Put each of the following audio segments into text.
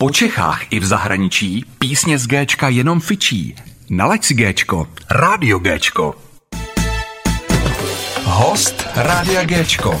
Po Čechách i v zahraničí písně z Géčka jenom fičí. Nalaď si Géčko, Rádio Géčko. Host Rádia Géčko.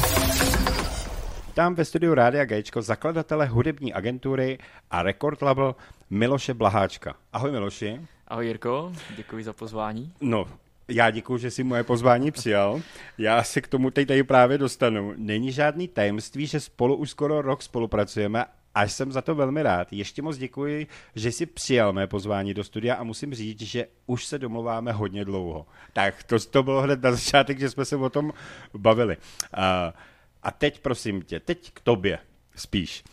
Tam ve studiu Rádia Géčko zakladatele hudební agentury a record label Miloše Blaháčka. Ahoj Miloši. Ahoj Jirko, děkuji za pozvání. No, já děkuji, že jsi moje pozvání přijal. Já se k tomu teď tady právě dostanu. Není žádný tajemství, že spolu už skoro rok spolupracujeme a jsem za to velmi rád. Ještě moc děkuji, že jsi přijal mé pozvání do studia a musím říct, že už se domluváme hodně dlouho. Tak to, to bylo hned na začátek, že jsme se o tom bavili. A, a teď prosím tě, teď k tobě spíš.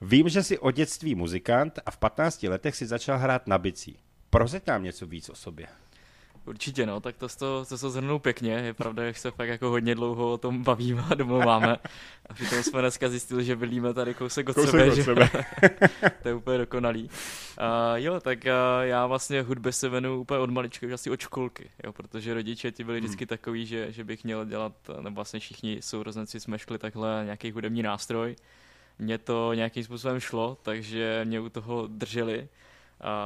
Vím, že jsi od dětství muzikant a v 15 letech si začal hrát na bicí. Prozeď nám něco víc o sobě. Určitě no, tak to, to, to se zhrnul pěkně, je pravda, jak se fakt jako hodně dlouho o tom bavíme a domluváme. A přitom jsme dneska zjistili, že bydlíme tady kousek od Kousek sebe, od že? sebe. to je úplně dokonalý. Uh, jo, tak uh, já vlastně hudbě se věnuju úplně od malička, už asi od školky, jo, protože rodiče ti byli Hmm. vždycky takový, že, že bych měl dělat, nebo vlastně všichni sourozenci jsme šli takhle nějaký hudební nástroj. Mně to nějakým způsobem šlo, takže mě u toho drželi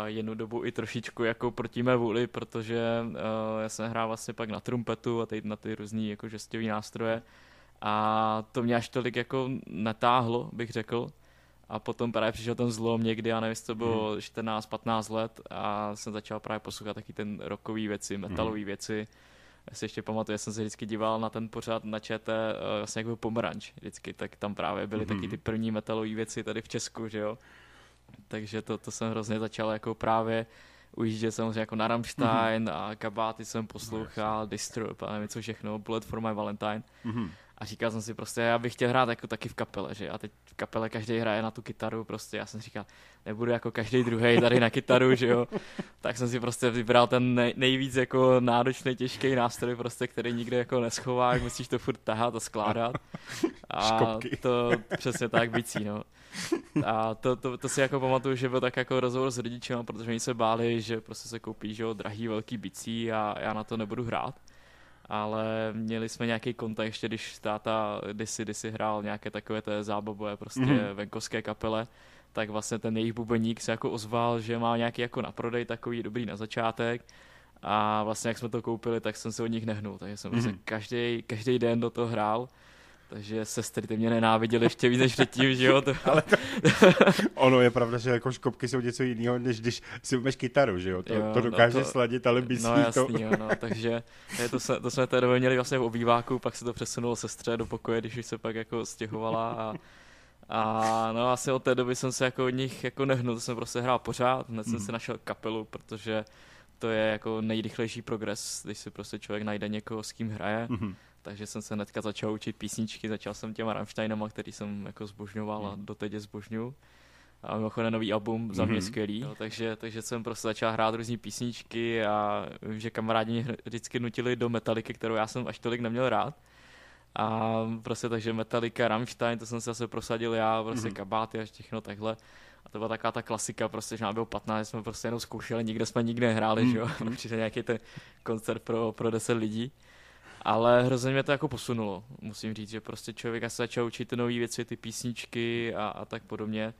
jednu dobu i trošičku jako proti mé vůli, protože uh, já jsem hrál vlastně pak na trumpetu a teď na ty různý jako žestový nástroje a to mě až tolik jako netáhlo, bych řekl. A potom právě přišel ten zlom někdy, já nevím, jestli to bylo 14-15 let a jsem začal právě poslouchat taky ten rockový věci, metalové věci. Já si ještě pamatuju, já jsem se vždycky díval na ten pořád na ČT, uh, vlastně jak byl Pomeranč vždycky, tak tam právě byly taky ty první metalové věci tady v Česku, že jo. Takže to, to jsem hrozně začal jako právě ujíždět samozřejmě jako na Rammstein a kabáty jsem poslouchal, Disturb a nevím co všechno, Bullet for my Valentine. A říkal jsem si prostě, já bych chtěl hrát jako taky v kapele, že a teď v kapele každý hraje na tu kytaru, prostě já jsem říkal, nebudu jako každý druhý tady na kytaru, že jo. Tak jsem si prostě vybral ten nej, nejvíc jako náročný, těžký nástroj, prostě, který nikde jako neschová, jak musíš to furt tahat a skládat. A Škopky. to přesně tak bicí, no. A to, to, to, si jako pamatuju, že byl tak jako rozhovor s rodičem, protože oni se báli, že prostě se koupí, že jo, drahý velký bicí a já na to nebudu hrát. Ale měli jsme nějaký kontakt, ještě když táta kdysi, kdysi hrál nějaké takové té zábavové prostě Mhm. mm-hmm. venkovské kapele, tak vlastně ten jejich bubeník se jako ozval, že má nějaký jako na prodej takový dobrý na začátek a vlastně jak jsme to koupili, tak jsem se od nich nehnul, takže jsem mm-hmm. každý, každý den do toho hrál. Takže sestry ty mě nenáviděly ještě víc než předtím, že jo? To, ale Ono je pravda, že jako škopky jsou něco jiného, než když si umeš kytaru, že jo? To, Jo, to no dokáže to- sladit, ale bicí No to... jasný, jo, no, takže je, to, se, to jsme té době měli vlastně v obýváku, pak se to přesunulo sestře do pokoje, když už se pak jako stěhovala a, a no asi od té doby jsem se jako od nich jako nehnul, to jsem prostě hrál pořád, hned jsem si našel kapelu, protože to je jako nejrychlejší progres, když si prostě člověk najde někoho, s kým hraje, Mhm. Takže jsem se hnedka začal učit písničky, začal jsem těma Rammsteinama, který jsem jako zbožňoval a doteď je zbožňuju. A mimochodem nový album za mě Mhm. skvělý, jo, takže, takže jsem prostě začal hrát různé písničky a vím, že kamarádi mě vždycky nutili do Metaliky, kterou já jsem až tolik neměl rád. A prostě takže Metallica, Rammstein, to jsem se zase prosadil já, prostě Mhm. kabáty a všechno takhle. A to byla taková ta klasika, prostě, že nám bylo 15, jsme prostě jenom zkoušeli, nikde jsme nikdy nehráli, Mhm. že jo, přišel nějaký ten koncert pro, pro 10 lidí. Ale hrozně mě to jako posunulo, musím říct, že prostě člověk se začal učit ty nové věci, ty písničky a, a tak podobně.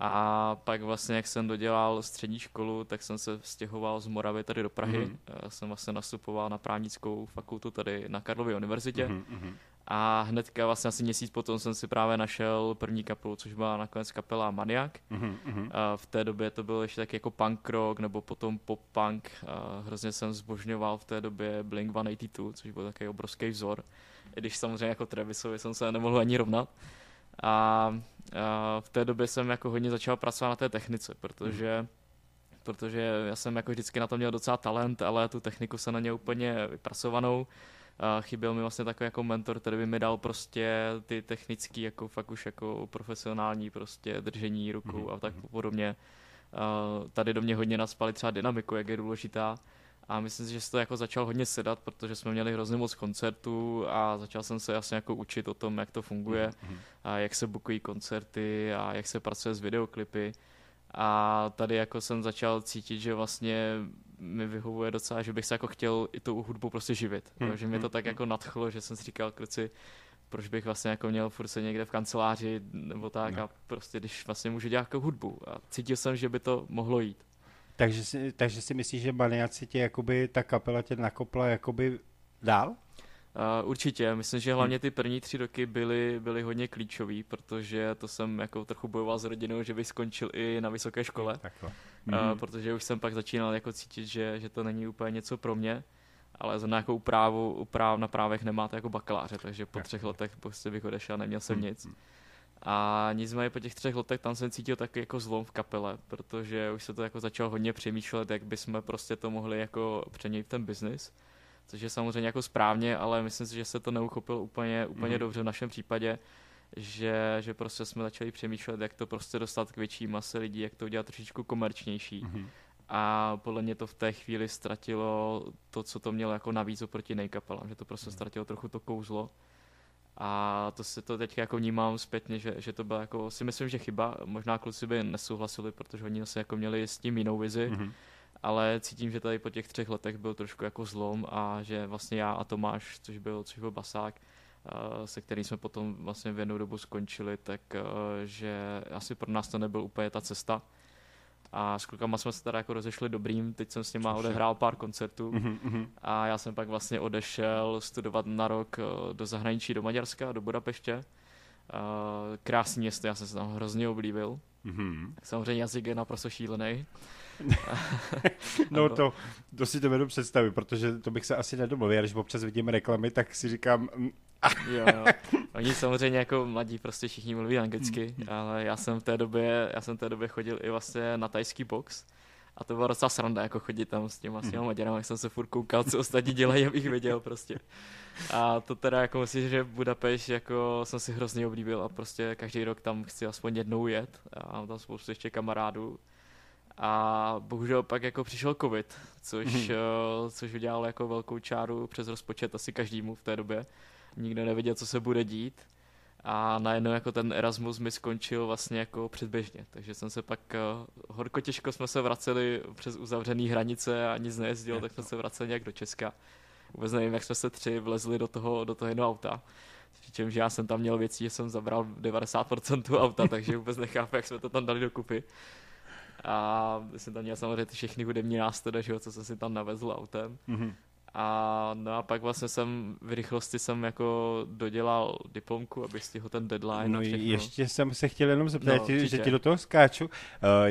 A pak vlastně, jak jsem dodělal střední školu, tak jsem se stěhoval z Moravy tady do Prahy. Mhm. Mm-hmm. Jsem vlastně nastupoval na právnickou fakultu tady na Karlově univerzitě. Mhm, mhm. A hnedka vlastně asi měsíc potom jsem si právě našel první kapelu, což byla nakonec kapela Maniak. Mhm, mhm. A v té době to byl ještě tak jako punk rock nebo potom pop punk. A hrozně jsem zbožňoval v té době Blink 182, což byl takový obrovský vzor. I když samozřejmě jako Travisovi jsem se nemohl ani rovnat. A, a v té době jsem jako hodně začal pracovat na té technice, protože protože já jsem jako vždycky na to měl docela talent, ale tu techniku jsem na ně úplně vypracovanou. A chyběl mi vlastně takový jako mentor, který by mi dal prostě ty technický, jako fakt už jako profesionální prostě držení rukou a tak podobně. A tady do mě hodně naspali třeba dynamiku, jak je důležitá. A myslím si, že se to jako začal hodně sedat, protože jsme měli hrozně moc koncertů a začal jsem se jasně jako učit o tom, jak to funguje, a jak se bookují koncerty a jak se pracuje s videoklipy. A tady jako jsem začal cítit, že vlastně mi vyhovuje docela, že bych se jako chtěl i tou hudbou prostě živit. Hmm, že mě to hmm, tak jako nadchlo, že jsem si říkal, kluci, proč bych vlastně jako měl furt se někde v kanceláři nebo tak no. a prostě když vlastně můžu dělat jako hudbu a cítil jsem, že by to mohlo jít. Takže si, takže si myslíš, že Maniaci tě jakoby, ta kapela tě nakopla jakoby dál? Uh, určitě, myslím, že hlavně ty první tři roky byly, byly hodně klíčový, protože to jsem jako trochu bojoval s rodinou, že bych skončil i na vysoké škole, mm. uh, protože už jsem pak začínal jako cítit, že, že to není úplně něco pro mě, ale za nějakou právu, upráv na právech nemáte jako bakaláře, takže po třech letech prostě bych odešel, neměl jsem nic. Mm. A nicméně po těch třech letech tam jsem cítil taky jako zlom v kapele, protože už se to jako začalo hodně přemýšlet, jak bychom prostě to mohli jako přenít ten biznis což je samozřejmě jako správně, ale myslím si, že se to neuchopilo úplně, úplně mm. dobře v našem případě, že, že prostě jsme začali přemýšlet, jak to prostě dostat k větší mase lidí, jak to udělat trošičku komerčnější. Mm. A podle mě to v té chvíli ztratilo to, co to mělo jako navíc oproti nejkapelám, že to prostě mm. ztratilo trochu to kouzlo. A to si to teď jako vnímám zpětně, že, že to byla jako, si myslím, že chyba. Možná kluci by nesouhlasili, protože oni asi jako měli s tím jinou vizi. Mm-hmm ale cítím, že tady po těch třech letech byl trošku jako zlom a že vlastně já a Tomáš, což byl, což byl basák, eh, se kterým jsme potom vlastně v jednu dobu skončili, tak eh, že asi pro nás to nebyl úplně ta cesta. A s klukama jsme se teda jako rozešli dobrým, teď jsem s nima odehrál pár koncertů mm-hmm. a já jsem pak vlastně odešel studovat na rok eh, do zahraničí, do Maďarska, do Budapeště. Krásný město, já jsem se tam hrozně oblíbil. Mm-hmm. Samozřejmě jazyk je naprosto šílený. no to, to si to vedu představit, protože to bych se asi nedomluvil. Když občas vidím reklamy, tak si říkám... Mm, jo, jo. Oni samozřejmě jako mladí prostě všichni mluví anglicky, mm. ale já jsem v té době, já jsem v té době chodil i vlastně na tajský box. A to bylo docela sranda, jako chodit tam s těma, s těma Maďarama, jak jsem se furt koukal, co ostatní dělají, abych věděl prostě. A to teda jako myslím, že Budapešť jako jsem si hrozně oblíbil a prostě každý rok tam chci aspoň jednou jet a mám tam spoustu ještě kamarádů. A bohužel pak jako přišel covid, což, uh, což udělal jako velkou čáru přes rozpočet asi každému v té době. Nikdo nevěděl, co se bude dít. A najednou jako ten Erasmus mi skončil vlastně jako předběžně. Takže jsem se pak, uh, horko těžko jsme se vraceli přes uzavřené hranice a nic nejezdilo, tak jsme se vraceli nějak do Česka. Vůbec nevím, jak jsme se tři vlezli do toho, do toho jednoho auta. Přičemž já jsem tam měl věcí, že jsem zabral 90% auta, takže vůbec nechápu, jak jsme to tam dali dokupy. A jsem tam měl samozřejmě ty všechny hudební nástroje, že jo, co jsem si tam navezl autem. Mm-hmm. A no a pak vlastně jsem v rychlosti jsem jako dodělal diplomku, abych stihl ten deadline. No ještě jsem se chtěl jenom zeptat, no, že ti do toho skáču, uh,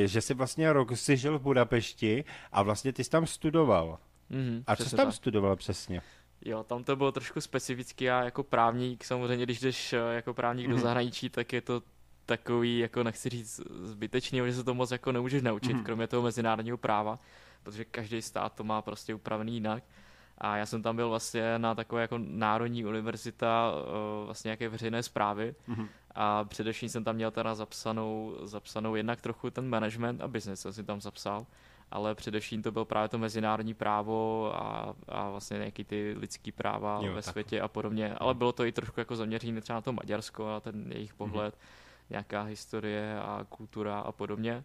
že jsi vlastně rok si žil v Budapešti a vlastně ty jsi tam studoval. Mm-hmm, a co jsi tam tak. studoval přesně? Jo, tam to bylo trošku specifický. Já jako právník, samozřejmě, když jdeš eh, jako právník mm-hmm. do mhm. zahraničí, tak je to takový, jako nechci říct zbytečný, že se to moc jako nemůžeš naučit, mm-hmm. kromě toho mezinárodního práva, protože každý stát to má prostě upravený jinak. A já jsem tam byl vlastně na takové jako národní univerzita eh, vlastně nějaké veřejné zprávy mm-hmm. a především jsem tam měl teda zapsanou, zapsanou jednak trochu ten management a business jsem si tam zapsal, ale především to bylo právě to mezinárodní právo a, a vlastně nějaký ty lidský práva jo, ve tak. světě a podobně, ale bylo to i trošku jako zaměřené třeba na to Maďarsko a ten jejich pohled. Mm-hmm nějaká historie a kultura a podobně.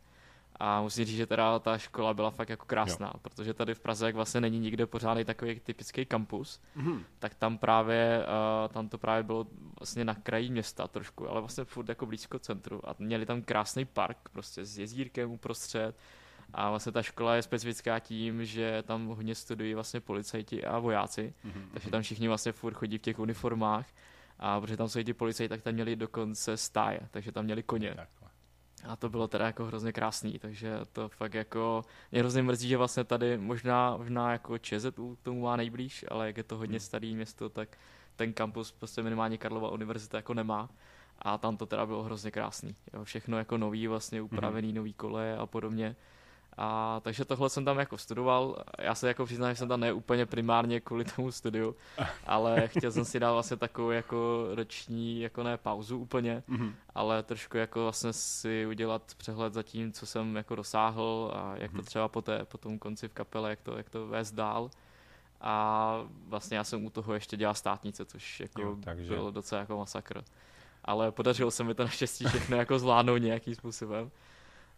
A musím říct, že teda ta škola byla fakt jako krásná, jo. protože tady v Praze, jak vlastně není nikde pořádný takový typický kampus, mm-hmm. tak tam právě, uh, tam to právě bylo vlastně na kraji města trošku, ale vlastně furt jako blízko centru a měli tam krásný park prostě s jezírkem uprostřed a vlastně ta škola je specifická tím, že tam hodně studují vlastně policajti a vojáci, mm-hmm. takže tam všichni vlastně furt chodí v těch uniformách a protože tam jsou ti policajti, tak tam měli dokonce stáje, takže tam měli koně. A to bylo teda jako hrozně krásný, takže to fakt jako mě hrozně mrzí, že vlastně tady možná, možná jako ČZU k tomu má nejblíž, ale jak je to hodně hmm. starý město, tak ten kampus prostě minimálně Karlova univerzita jako nemá. A tam to teda bylo hrozně krásný. Jo, všechno jako nový, vlastně upravený, mm-hmm. nový koleje a podobně. A takže tohle jsem tam jako studoval. Já se jako přiznám, že jsem tam ne úplně primárně kvůli tomu studiu, ale chtěl jsem si dát vlastně takovou jako roční, jako ne pauzu úplně, mm-hmm. ale trošku jako vlastně si udělat přehled za tím, co jsem jako dosáhl a jak mm-hmm. to mhm. třeba po, té, po tom konci v kapele, jak to, jak to vést dál. A vlastně já jsem u toho ještě dělal státnice, což jako jo, takže... bylo docela jako masakr. Ale podařilo se mi to naštěstí všechno jako zvládnout nějakým způsobem.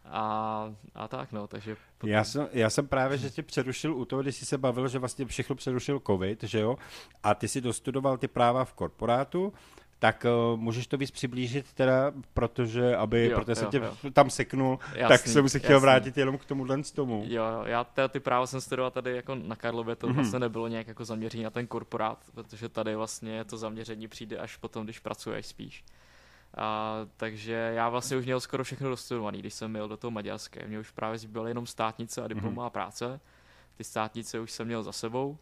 A, a tak no, takže... Potom... Já, jsem, já jsem právě, že tě přerušil u toho, když jsi se bavil, že vlastně všechno přerušil covid, že jo? A ty si dostudoval ty práva v korporátu, tak uh, můžeš to víc přiblížit teda, protože, aby, Jo, protože jsem jo, tě jo. tam seknul, Jasný, tak jsem se chtěl jasný. vrátit jenom k tomuhle z tomu. Jo, jo, já teda ty práva jsem studoval tady jako na Karlově, to Mhm. vlastně nebylo nějak jako zaměření na ten korporát, protože tady vlastně to zaměření přijde až potom, když pracuješ spíš. A, takže já vlastně už měl skoro všechno dostudovaný, když jsem měl do toho maďarské. Mě už právě zbývaly jenom státnice a diplomová práce. Ty státnice už jsem měl za sebou.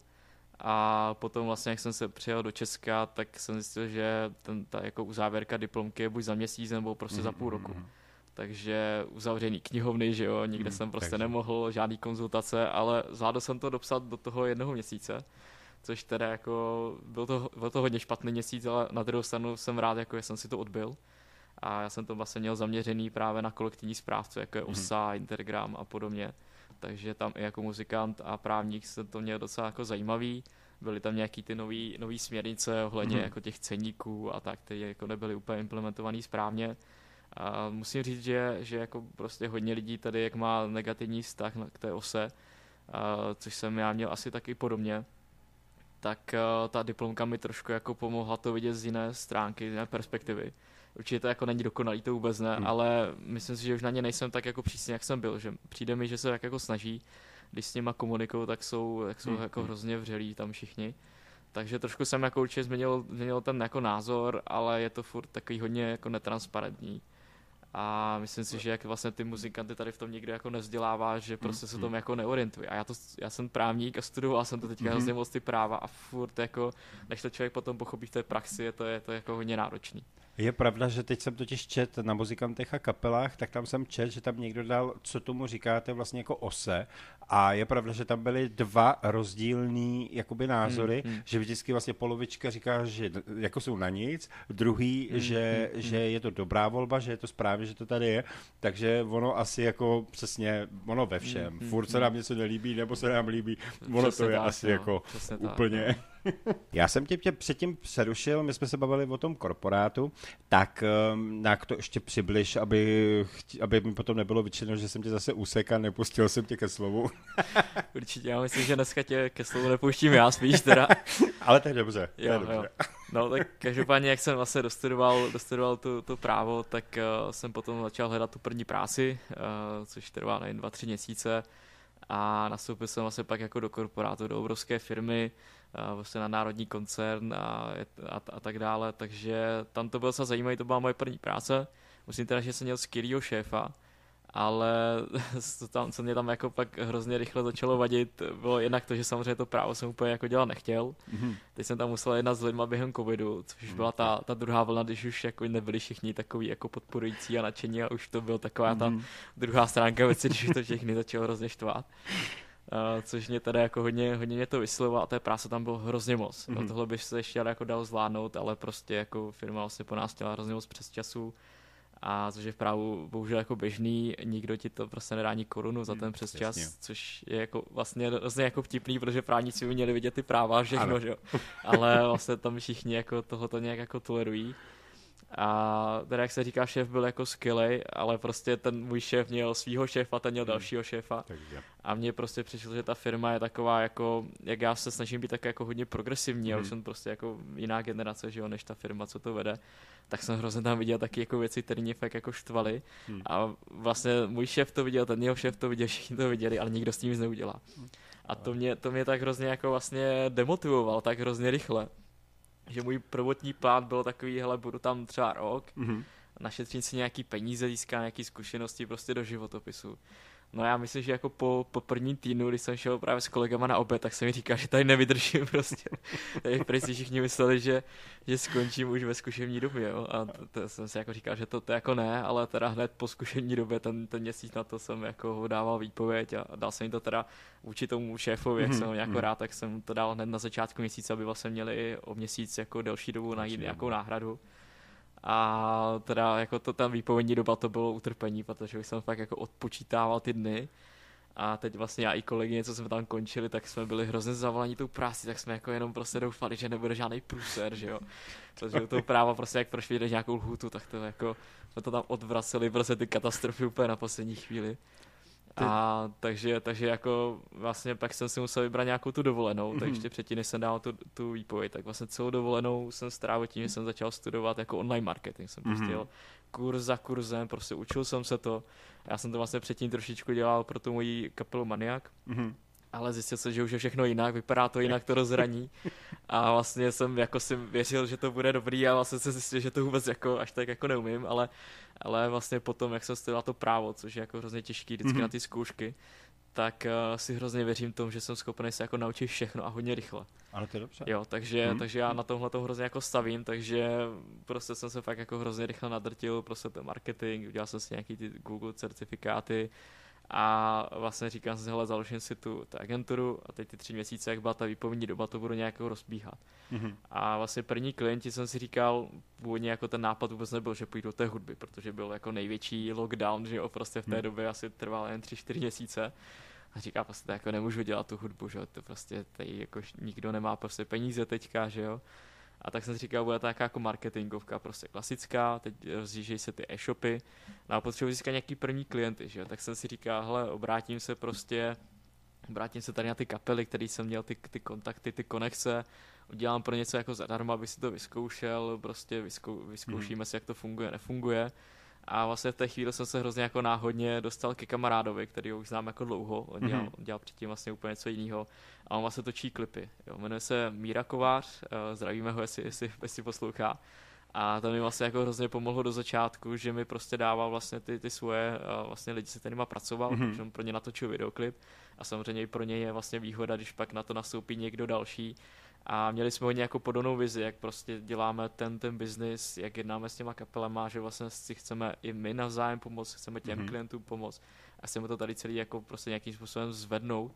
A potom vlastně, jak jsem se přijel do Česka, tak jsem zjistil, že ten, ta jako uzávěrka diplomky je buď za měsíc nebo prostě za půl roku. Takže uzavřený knihovny, že jo, nikde Mhm, jsem prostě takže- nemohl, žádný konzultace, ale zvládl jsem to dopsat do toho jednoho měsíce, což teda jako, byl to, byl to hodně špatný měsíc, ale na druhou stranu jsem rád, jako jsem si to odbil. A já jsem to vlastně měl zaměřený právě na kolektivní správce, jako je OSA, Intergram a podobně. Takže tam i jako muzikant a právník se to měl docela jako zajímavý. Byly tam nějaký ty nový, nový směrnice ohledně Mhm. jako těch ceníků a tak, které jako nebyly úplně implementovaný správně. A musím říct, že, že jako prostě hodně lidí tady jak má negativní vztah k té ose, a, což jsem já měl asi taky podobně, tak a, ta diplomka mi trošku jako pomohla to vidět z jiné stránky, z jiné perspektivy. Určitě to jako není dokonalý, to vůbec ne, Hmm. ale myslím si, že už na ně nejsem tak jako přísně, jak jsem byl, že přijde mi, že se tak jako snaží, když s nima komunikují, tak jsou, tak jsou Hmm, jako hmm. hrozně vřelí tam všichni. Takže trošku jsem jako určitě změnil, změnil ten jako názor, ale je to furt takový hodně jako netransparentní. A myslím si, že jak vlastně ty muzikanty tady v tom nikdo jako nevzdělává, že prostě se mm. tomu jako neorientuje. A já, to, já jsem právník a studoval jsem to teďka Mhm. hrozně moc ty práva a furt jako, než to člověk potom pochopí v té praxi, je to, je to jako hodně náročný. Je pravda, že teď jsem totiž čet na muzikantech a kapelách, tak tam jsem čet, že tam někdo dal, co tomu říkáte vlastně jako ose a je pravda, že tam byly dva rozdílný jakoby názory, Hmm, hmm. že vždycky vlastně polovička říká, že jako jsou na nic, druhý, Hmm, že, hmm, že je to dobrá volba, že je to správně, že to tady je, takže ono asi jako přesně, ono ve všem, Hmm, furt se nám něco nelíbí, nebo se nám líbí, ono Přesně to je tak, asi no, jako přesně tak, úplně... Já jsem tě, tě předtím přerušil, my jsme se bavili o tom korporátu, tak um, nějak to ještě přibliž, aby, aby mi potom nebylo vyčeno, že jsem tě zase úsek a nepustil jsem tě ke slovu. Určitě, já myslím, že dneska tě ke slovu nepouštím já spíš teda. Ale to je dobře. To je Jo, dobře. jo. No tak každopádně, jak jsem vlastně dostudoval, dostudoval tu, to právo, tak uh, jsem potom začal hledat tu první práci, uh, což trvá nevím, dva, tři měsíce a nastoupil jsem vlastně pak jako do korporátu, do obrovské firmy, uh, vlastně na národní koncern a, a, a tak dále, takže tam to bylo docela zajímavé, to byla moje první práce. Musím teda, že jsem měl skvělýho šéfa, ale co, tam, co mě tam jako pak hrozně rychle začalo vadit, bylo jednak to, že samozřejmě to právo jsem úplně jako dělat nechtěl. Mhm. Teď jsem tam musel jednat s lidma během covidu, což byla ta, ta druhá vlna, když už jako nebyli všichni takový jako podporující a nadšení a už to byl taková ta Mhm. druhá stránka věci, když to všechny začalo hrozně štvát. Uh, což mě teda jako hodně, hodně mě to vyslovilo a té práce tam bylo hrozně moc. Mm-hmm. Mhm. No, tohle by se ještě jako dalo zvládnout, ale prostě jako firma vlastně po nás chtěla hrozně moc přes času a což je v právu bohužel jako běžný, nikdo ti to prostě nedá ani korunu za Hmm, ten přes čas, jasně. což je jako vlastně hrozně jako vtipný, protože právníci by měli vidět ty práva a všechno, Ano. že jo. Ale vlastně tam všichni jako tohoto nějak jako tolerují. A teda jak se říká, šéf byl jako skvělej, ale prostě ten můj šéf měl svýho šéfa, ten měl Hmm. dalšího šéfa. Takže. A mně prostě přišlo, že ta firma je taková jako, jak já se snažím být tak jako hodně progresivní, a už Hmm. jsem prostě jako jiná generace, že jo, než ta firma, co to vede, tak jsem hrozně tam viděl taky jako věci, které mě fakt jako štvaly. Hmm. A vlastně můj šéf to viděl, ten jeho šéf to viděl, všichni to viděli, ale nikdo s tím nic neudělá. A to mě, to mě tak hrozně jako vlastně demotivoval, tak hrozně rychle. Že můj prvotní plán byl takový, hele, budu tam třeba rok, Mhm. našetřím si nějaký peníze, získám nějaký zkušenosti prostě do životopisu. No já myslím, že jako po, po prvním týdnu, když jsem šel právě s kolegama na oběd, tak se mi říká, že tady nevydržím prostě. Takže prý si všichni mysleli, že, že skončím už ve zkušební době, jo. A to, to jsem si jako říkal, že to, to jako ne, ale teda hned po zkušební době, ten, ten měsíc na to jsem jako dával výpověď a dal jsem jim to teda vůči tomu šéfovi, jak Mhm, jsem ho jako mhm. rád, tak jsem to dal hned na začátku měsíce, aby vlastně měli o měsíc jako delší dobu najít nějakou náhradu. A teda jako to ta výpovědní doba to bylo utrpení, protože už jsem fakt jako odpočítával ty dny. A teď vlastně já i kolegyně, co jsme tam končili, tak jsme byli hrozně zavolaní tou práci, tak jsme jako jenom prostě doufali, že nebude žádný průser, že jo. Protože toho práva prostě jak prošli nějakou lhůtu, tak to jako jsme to tam odvraceli prostě ty katastrofy úplně na poslední chvíli. A takže, takže jako vlastně pak jsem si musel vybrat nějakou tu dovolenou, mm-hmm. takže předtím, než jsem dal tu, tu výpověď, tak vlastně celou dovolenou jsem strávil tím, že jsem začal studovat jako online marketing. Jsem mm-hmm. prostě kurz za kurzem, prostě učil jsem se to. Já jsem to vlastně předtím trošičku dělal pro tu moji kapelu Maniak. Mm-hmm ale zjistil jsem, že už je všechno jinak, vypadá to jinak, to rozhraní. A vlastně jsem jako si věřil, že to bude dobrý a vlastně jsem zjistil, že to vůbec jako až tak jako neumím, ale, ale vlastně potom, jak jsem studoval to právo, což je jako hrozně těžký vždycky mm-hmm. na ty zkoušky, tak uh, si hrozně věřím tomu, že jsem schopný se jako naučit všechno a hodně rychle. Ale to je dobře. Jo, takže, hmm. takže já na tomhle to hrozně jako stavím, takže prostě jsem se fakt jako hrozně rychle nadrtil, prostě ten marketing, udělal jsem si nějaký ty Google certifikáty, a vlastně říkám si, hele, založím si tu, tu agenturu a teď ty tři měsíce, jak byla ta výpovědní doba, to budu nějakou rozbíhat. Mm-hmm. A vlastně první klienti jsem si říkal, původně jako ten nápad vůbec nebyl, že půjdu do té hudby, protože byl jako největší lockdown, že jo, prostě v té mm. době asi trval jen tři, čtyři měsíce. A říká, prostě jako nemůžu dělat tu hudbu, že jo, to prostě tady jako nikdo nemá prostě peníze teďka, že jo. A tak jsem si říkal, bude to nějaká jako marketingovka, prostě klasická, teď rozjíždějí se ty e-shopy, no a potřebuji získat nějaký první klienty, že jo? tak jsem si říkal, hele, obrátím se prostě, obrátím se tady na ty kapely, který jsem měl, ty, ty kontakty, ty konekce, udělám pro něco jako zadarmo, aby si to vyzkoušel, prostě vyzkou, vyzkoušíme hmm. si, jak to funguje, nefunguje. A vlastně v té chvíli jsem se hrozně jako náhodně dostal ke kamarádovi, který ho už znám jako dlouho. On dělal, mm-hmm. dělal předtím vlastně úplně něco jiného. A on vlastně točí klipy. Jo. Jmenuje se Míra Kovář, uh, zdravíme ho, jestli, jestli, jestli poslouchá. A to mi vlastně jako hrozně pomohlo do začátku, že mi prostě dával vlastně ty, ty svoje uh, vlastně lidi, se kterýma pracoval, mm-hmm. protože on pro ně natočil videoklip. A samozřejmě i pro něj je vlastně výhoda, když pak na to nastoupí někdo další, a měli jsme hodně jako podobnou vizi, jak prostě děláme ten, ten biznis, jak jednáme s těma kapelama, že vlastně si chceme i my navzájem pomoct, chceme těm mm-hmm. klientům pomoct a chceme to tady celý jako prostě nějakým způsobem zvednout.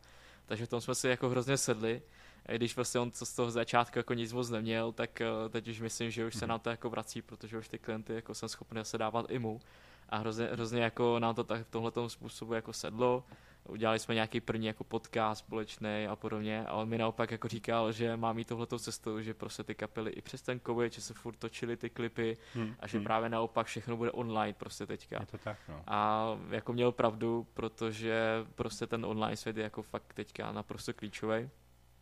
Takže v tom jsme si jako hrozně sedli. A když vlastně on z toho začátku jako nic moc neměl, tak eh, teď už myslím, že už se mhm. nám to jako vrací, protože už ty klienty jako jsem schopný se dávat i mu. A hrozně, hrozně jako nám to tak v tomhle způsobu jako sedlo udělali jsme nějaký první jako podcast společný a podobně a on mi naopak jako říkal, že má mít tohletou cestou, že prostě ty kapely i přes ten covid, že se furt točili ty klipy hmm, a že hmm. právě naopak všechno bude online prostě teďka. Je to tak, no. A jako měl pravdu, protože prostě ten online svět je jako fakt teďka naprosto klíčový.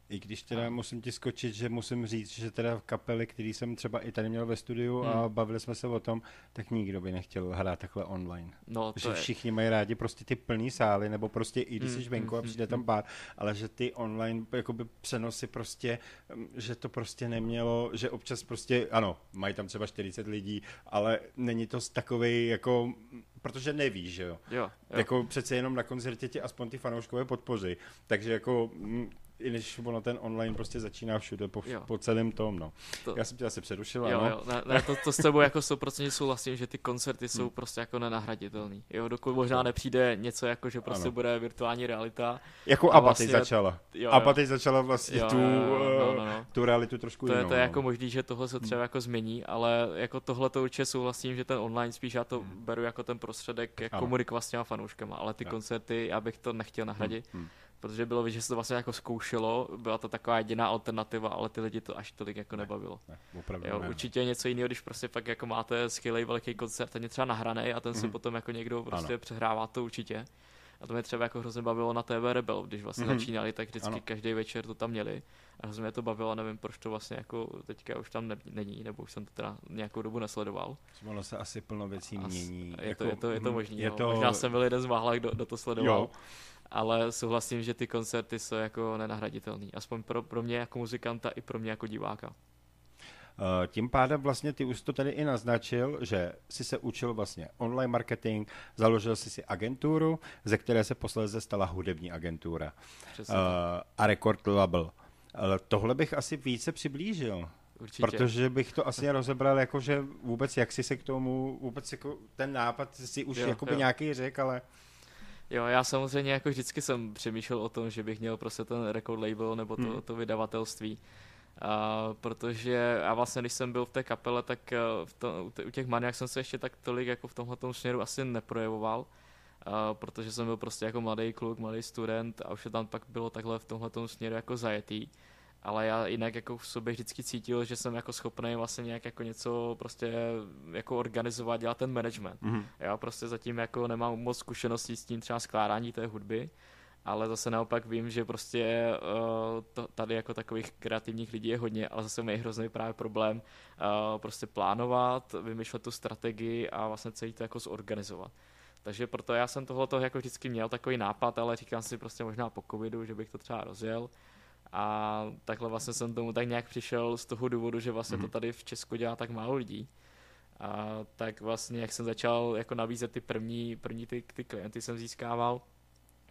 I když teda musím ti skočit, že musím říct, že teda v kapely, který jsem třeba i tady měl ve studiu hmm. a bavili jsme se o tom, tak nikdo by nechtěl hrát takhle online. No, to že je... všichni mají rádi prostě ty plný sály, nebo prostě i když hmm. jsi venku a hmm, přijde hmm, tam hmm. pár, ale že ty online jakoby přenosy prostě, mm, že to prostě nemělo, že občas prostě, ano, mají tam třeba 40 lidí, ale není to takový jako protože nevíš, že jo? jo, jo. Jako přece jenom na koncertě tě aspoň ty fanouškové podpoří. Takže jako mm, i když ono ten online prostě začíná všude po, po celém tom, no. To... Já jsem tě asi přerušil, jo, ano. Jo, ne, ne, to, to s tebou jako 100% souhlasím, že ty koncerty jsou hmm. prostě jako nenahraditelný. Jo, dokud možná nepřijde něco jako, že prostě ano. bude virtuální realita. Jako a vlastně, začala. Jo, jo. teď začala vlastně jo, tu, jo, jo, no, no, no. tu realitu trošku to jinou. Je, to je no. jako možný, že tohle se třeba hmm. jako změní, ale jako tohle to určitě souhlasím, že ten online spíš já to hmm. beru jako ten prostředek, jak komunikovat s těma fanouškama, ale ty jo. koncerty, já bych to nechtěl nahradit. Hmm. Hmm protože bylo vidět, že se to vlastně jako zkoušelo, byla to taková jediná alternativa, ale ty lidi to až tolik jako nebavilo. Ne, opravdu jo, ne. určitě něco jiného, když prostě fakt jako máte skvělý velký koncert, ten je třeba nahraný a ten mm-hmm. mhm. potom jako někdo prostě ano. přehrává to určitě. A to mě třeba jako hrozně bavilo na TV Rebel, když vlastně mm-hmm. začínali, tak vždycky ano. každý večer to tam měli. A hrozně mě to bavilo, nevím, proč to vlastně jako teďka už tam ne, není, nebo už jsem to teda nějakou dobu nesledoval. Ono se asi plno věcí mění. Je, jako, to, je, to, je to možný, je no. to... možná jsem byl jeden z mála, kdo, kdo to sledoval. Jo ale souhlasím, že ty koncerty jsou jako nenahraditelný. Aspoň pro, pro mě jako muzikanta i pro mě jako diváka. Eh, tím pádem vlastně ty už to tady i naznačil, že si se učil vlastně online marketing, založil si si agenturu, ze které se posledně stala hudební agentura uh, a record label. Ale tohle bych asi více přiblížil. Určitě. Protože bych to asi rozebral jako, že vůbec jak si se k tomu, vůbec jako ten nápad si už jo, jakoby jo. nějaký řek, ale... Jo, já samozřejmě jako vždycky jsem přemýšlel o tom, že bych měl prostě ten record label nebo to, hmm. to vydavatelství. Uh, protože já vlastně, když jsem byl v té kapele, tak uh, v to, u těch maniak jsem se ještě tak tolik jako v tomhle směru asi neprojevoval, uh, protože jsem byl prostě jako mladý kluk, mladý student a už tam pak bylo takhle v tomhle směru jako zajetý. Ale já jinak jako v sobě vždycky cítil, že jsem jako schopný vlastně nějak jako něco prostě jako organizovat, dělat ten management. Mm-hmm. Já prostě zatím jako nemám moc zkušeností s tím třeba skládání té hudby, ale zase naopak vím, že prostě uh, to, tady jako takových kreativních lidí je hodně, ale zase mají hrozný právě problém uh, prostě plánovat, vymýšlet tu strategii a vlastně celý to jako zorganizovat. Takže proto já jsem tohle jako vždycky měl takový nápad, ale říkám si prostě možná po covidu, že bych to třeba rozjel. A takhle vlastně jsem tomu tak nějak přišel z toho důvodu, že vlastně mm-hmm. to mhm. tady v Česku dělá tak málo lidí. A tak vlastně, jak jsem začal jako nabízet ty první, první ty, ty klienty jsem získával,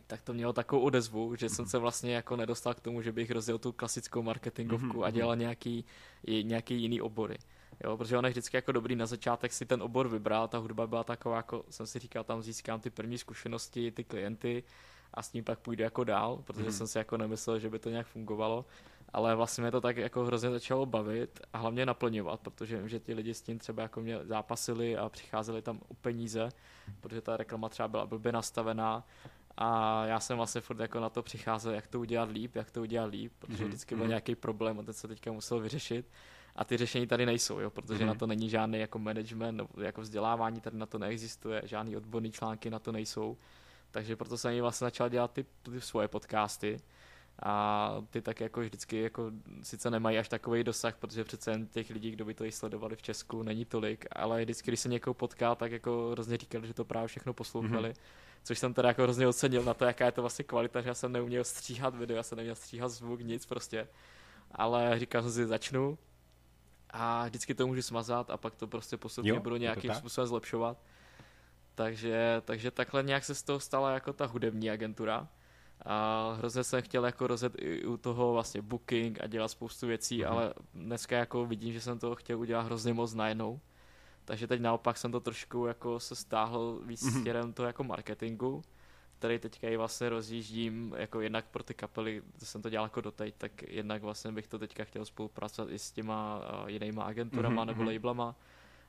tak to mělo takovou odezvu, že jsem mhm. se vlastně jako nedostal k tomu, že bych rozdělil tu klasickou marketingovku mm-hmm. a mhm. dělal nějaký, nějaký jiný obory. Jo, protože on je vždycky jako dobrý na začátek si ten obor vybral, ta hudba byla taková, jako jsem si říkal, tam získám ty první zkušenosti, ty klienty a s ním pak půjdu jako dál, protože mm. jsem si jako nemyslel, že by to nějak fungovalo, ale vlastně mě to tak jako hrozně začalo bavit a hlavně naplňovat, protože vím, že ti lidi s tím třeba jako mě zápasili a přicházeli tam o peníze, protože ta reklama třeba byla blbě nastavená. A já jsem vlastně furt jako na to přicházel, jak to udělat líp, jak to udělat líp, protože mm vždycky byl mm nějaký problém a ten se teďka musel vyřešit. A ty řešení tady nejsou, jo, protože mm na to není žádný jako management, jako vzdělávání tady na to neexistuje, žádný odborný články na to nejsou, takže proto jsem vlastně začal dělat ty, ty svoje podcasty a ty tak jako vždycky jako sice nemají až takový dosah, protože přece jen těch lidí, kdo by to i sledovali v Česku, není tolik, ale vždycky, když se někoho potká, tak jako hrozně říkali, že to právě všechno poslouchali. Mm-hmm což jsem teda jako hrozně ocenil na to, jaká je to vlastně kvalita, že já jsem neuměl stříhat video, já jsem neuměl stříhat zvuk, nic prostě. Ale říkal jsem si, začnu a vždycky to můžu smazat a pak to prostě postupně budu nějakým způsobem zlepšovat. Takže, takže takhle nějak se z toho stala jako ta hudební agentura. A hrozně jsem chtěl jako rozjet i u toho vlastně booking a dělat spoustu věcí, mm-hmm. ale dneska jako vidím, že jsem to chtěl udělat hrozně moc najednou. Takže teď naopak jsem to trošku jako se stáhl víc mm-hmm. směrem to jako marketingu, který teďka i vlastně rozjíždím jako jednak pro ty kapely, to jsem to dělal jako doteď, tak jednak vlastně bych to teďka chtěl spolupracovat i s těma uh, jinýma agenturama mm-hmm. nebo mhm. labelama.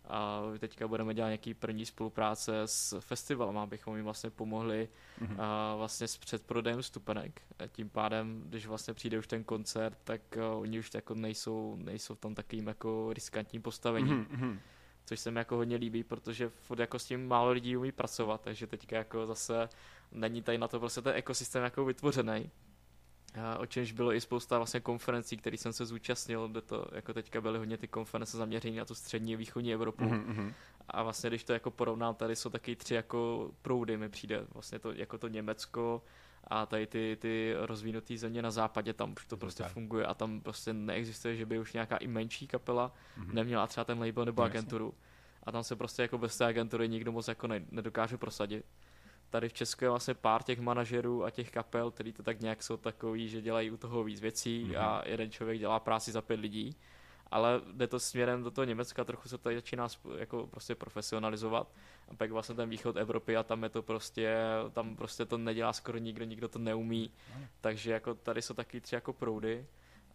A teďka budeme dělat nějaký první spolupráce s festivalem, abychom jim vlastně pomohli mm-hmm. uh, vlastně s předprodejem stupenek. A tím pádem, když vlastně přijde už ten koncert, tak uh, oni už jako nejsou, nejsou v tom takovým jako riskantním postavení. Mm-hmm což se mi jako hodně líbí, protože furt jako s tím málo lidí umí pracovat, takže teďka jako zase není tady na to prostě ten ekosystém jako vytvořený. O čemž bylo i spousta vlastně konferencí, které jsem se zúčastnil, kde to jako teďka byly hodně ty konference zaměřené na tu střední a východní Evropu. Mm-hmm. A vlastně když to jako porovnám, tady jsou taky tři jako proudy mi přijde. Vlastně to jako to Německo, a tady ty, ty rozvinuté země na západě, tam už to prostě tak. funguje a tam prostě neexistuje, že by už nějaká i menší kapela mm-hmm. neměla třeba ten label nebo no, agenturu. A tam se prostě jako bez té agentury nikdo moc jako ne, nedokáže prosadit. Tady v Česku je vlastně pár těch manažerů a těch kapel, který to tak nějak jsou takový, že dělají u toho víc věcí mm-hmm. a jeden člověk dělá práci za pět lidí. Ale jde to směrem do toho Německa, trochu se tady začíná jako prostě profesionalizovat. A pak vlastně ten východ Evropy a tam je to prostě, tam prostě to nedělá skoro nikdo, nikdo to neumí, takže jako tady jsou taky tři jako proudy,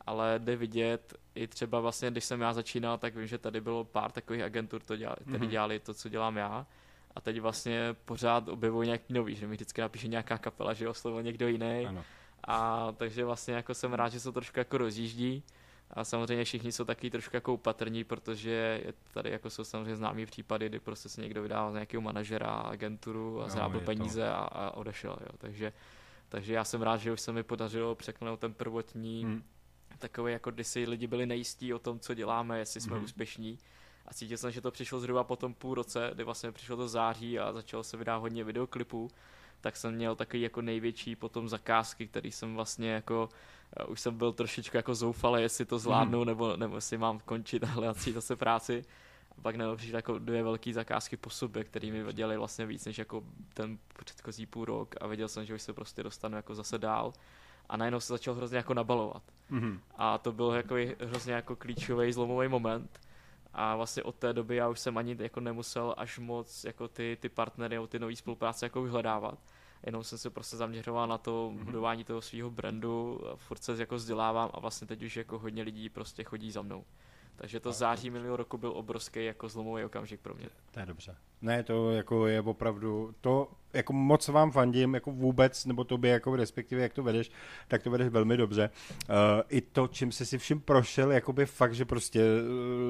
ale jde vidět i třeba vlastně, když jsem já začínal, tak vím, že tady bylo pár takových agentur, to dělali, mhm. dělali to, co dělám já a teď vlastně pořád objevují nějaký nový, že mi vždycky napíše nějaká kapela, že oslovil někdo jiný. Ano. A takže vlastně jako jsem rád, že se to trošku jako rozjíždí a samozřejmě všichni jsou taky trošku jako upatrní, protože je tady jako jsou samozřejmě známý případy, kdy prostě se někdo vydával z nějakého manažera, agenturu a zrábil peníze a, a, odešel. Jo. Takže, takže já jsem rád, že už se mi podařilo překlenout ten prvotní hmm. takový, jako kdy si lidi byli nejistí o tom, co děláme, jestli jsme hmm. úspěšní. A cítil jsem, že to přišlo zhruba po tom půl roce, kdy vlastně přišlo to září a začalo se vydávat hodně videoklipů, tak jsem měl takový jako největší potom zakázky, který jsem vlastně jako už jsem byl trošičku jako zoufalý, jestli to zvládnu, hmm. nebo, nebo jestli mám končit a hledat si zase práci. A pak nebo přišly jako dvě velké zakázky po sobě, které mi dělaly vlastně víc než jako ten předchozí půl rok a věděl jsem, že už se prostě dostanu jako zase dál. A najednou se začal hrozně jako nabalovat. hmm A to byl jako hrozně jako klíčový zlomový moment. A vlastně od té doby já už jsem ani jako nemusel až moc jako ty, ty partnery nebo ty nové spolupráce jako vyhledávat jenom jsem se prostě zaměřoval na to mm-hmm. budování toho svého brandu, furt se jako vzdělávám a vlastně teď už jako hodně lidí prostě chodí za mnou. Takže to září minulého roku byl obrovský jako zlomový okamžik pro mě. To je dobře. Ne, to jako je opravdu, to jako moc vám fandím, jako vůbec, nebo tobě jako respektive, jak to vedeš, tak to vedeš velmi dobře. Uh, I to, čím jsi si vším prošel, jakoby fakt, že prostě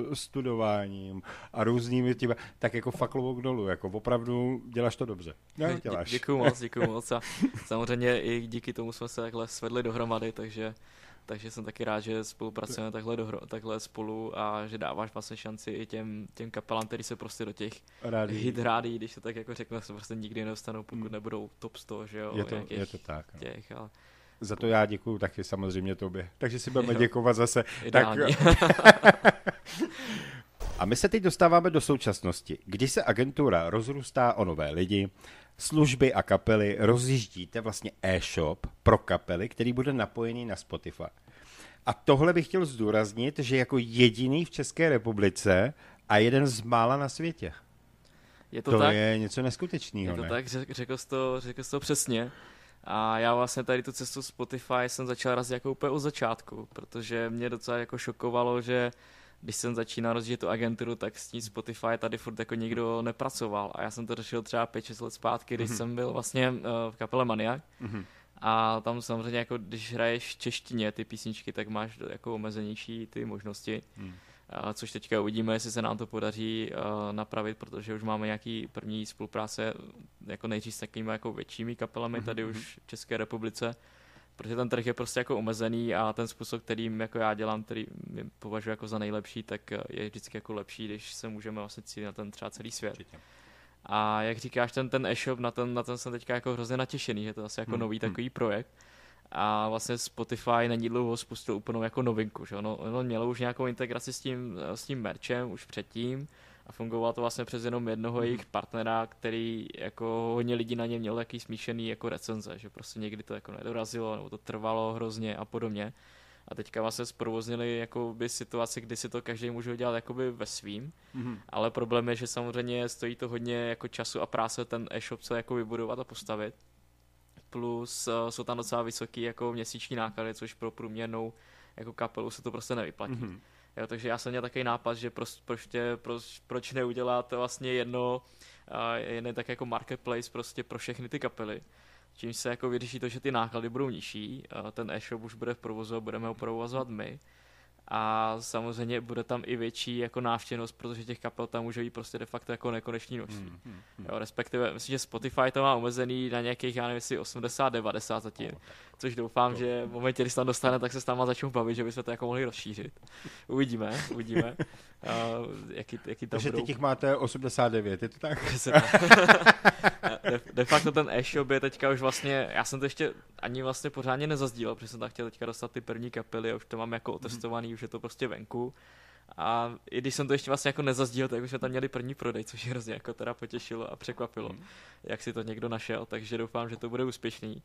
uh, studováním a různými tím, tak jako fakt klobouk dolů, jako opravdu děláš to dobře. No, děláš. Děkuju moc, děkuju moc a samozřejmě i díky tomu jsme se takhle svedli dohromady, takže takže jsem taky rád, že spolupracujeme takhle, dohro, takhle spolu a že dáváš vlastně šanci i těm, těm kapelám, který se prostě do těch Rádí. hit rádí, když to tak jako řeknu, se prostě nikdy nedostanou, pokud hmm. nebudou top 100, že jo. Je to, je to tak. No. Těch, ale... Za to já děkuju taky samozřejmě tobě. Takže si budeme jo. děkovat zase. Ideální. Tak... A my se teď dostáváme do současnosti, kdy se agentura rozrůstá o nové lidi, služby a kapely rozjíždíte vlastně e-shop pro kapely, který bude napojený na Spotify. A tohle bych chtěl zdůraznit, že jako jediný v České republice a jeden z mála na světě. Je to, to tak? je něco neskutečného, Je to ne? tak, řekl jsi to, řekl jsi to přesně. A já vlastně tady tu cestu Spotify jsem začal razit jako úplně od začátku, protože mě docela jako šokovalo, že když jsem začínal rozjíždět tu agenturu, tak s tím Spotify tady furt jako nikdo nepracoval. A já jsem to řešil třeba 5-6 let zpátky, když mm-hmm. jsem byl vlastně uh, v kapele Maniak. Mm-hmm. A tam samozřejmě, jako když hraješ v češtině ty písničky, tak máš jako omezenější ty možnosti. Mm. A což teďka uvidíme, jestli se nám to podaří uh, napravit, protože už máme nějaký první spolupráce jako nejdřív s takovými jako většími kapelami mm-hmm. tady už v České republice protože ten trh je prostě jako omezený a ten způsob, kterým jako já dělám, který považuji jako za nejlepší, tak je vždycky jako lepší, když se můžeme vlastně cítit na ten třeba celý svět. Určitě. A jak říkáš, ten, ten e-shop, na ten, na ten jsem teďka jako hrozně natěšený, že to je asi jako hmm. nový hmm. takový projekt. A vlastně Spotify není dlouho spustil úplnou jako novinku, že ono, ono mělo už nějakou integraci s tím, s tím merchem už předtím, a fungovalo to vlastně přes jenom jednoho mm. jejich partnera, který jako hodně lidí na ně měl taký smíšený jako recenze, že prostě někdy to jako nedorazilo, nebo to trvalo hrozně a podobně. A teďka vlastně zprovoznili jakoby situaci, kdy si to každý může dělat jakoby ve svým, mm-hmm. ale problém je, že samozřejmě stojí to hodně jako času a práce ten e-shop se jako vybudovat a postavit. Plus uh, jsou tam docela vysoký jako měsíční náklady, což pro průměrnou jako kapelu se to prostě nevyplatí. Mm-hmm. Jo, takže já jsem měl takový nápad, že proč, prostě, proč, proč neudělat vlastně jedno, jeden tak jako marketplace prostě pro všechny ty kapely. Čím se jako vyřeší to, že ty náklady budou nižší, ten e-shop už bude v provozu a budeme ho provozovat my a samozřejmě bude tam i větší jako návštěvnost, protože těch kapel tam může být prostě de facto jako nekonečný množství. Hmm, hmm, hmm. Jo, respektive, myslím, že Spotify to má omezený na nějakých, já nevím, 80-90 zatím, no, což doufám, to. že v momentě, kdy se tam dostane, tak se s náma začnou bavit, že bychom to jako mohli rozšířit. Uvidíme, uvidíme. Uh, jaký, jaký tam Takže budou... teď jich máte 89, je to tak? de, de facto ten e-shop je teďka už vlastně, já jsem to ještě ani vlastně pořádně nezazdílel, protože jsem tam chtěl teďka dostat ty první kapely a už to mám jako otestovaný, mm. už je to prostě venku. A i když jsem to ještě vlastně jako nezazdíl, tak už jsme tam měli první prodej, což je hrozně jako teda potěšilo a překvapilo, mm. jak si to někdo našel, takže doufám, že to bude úspěšný.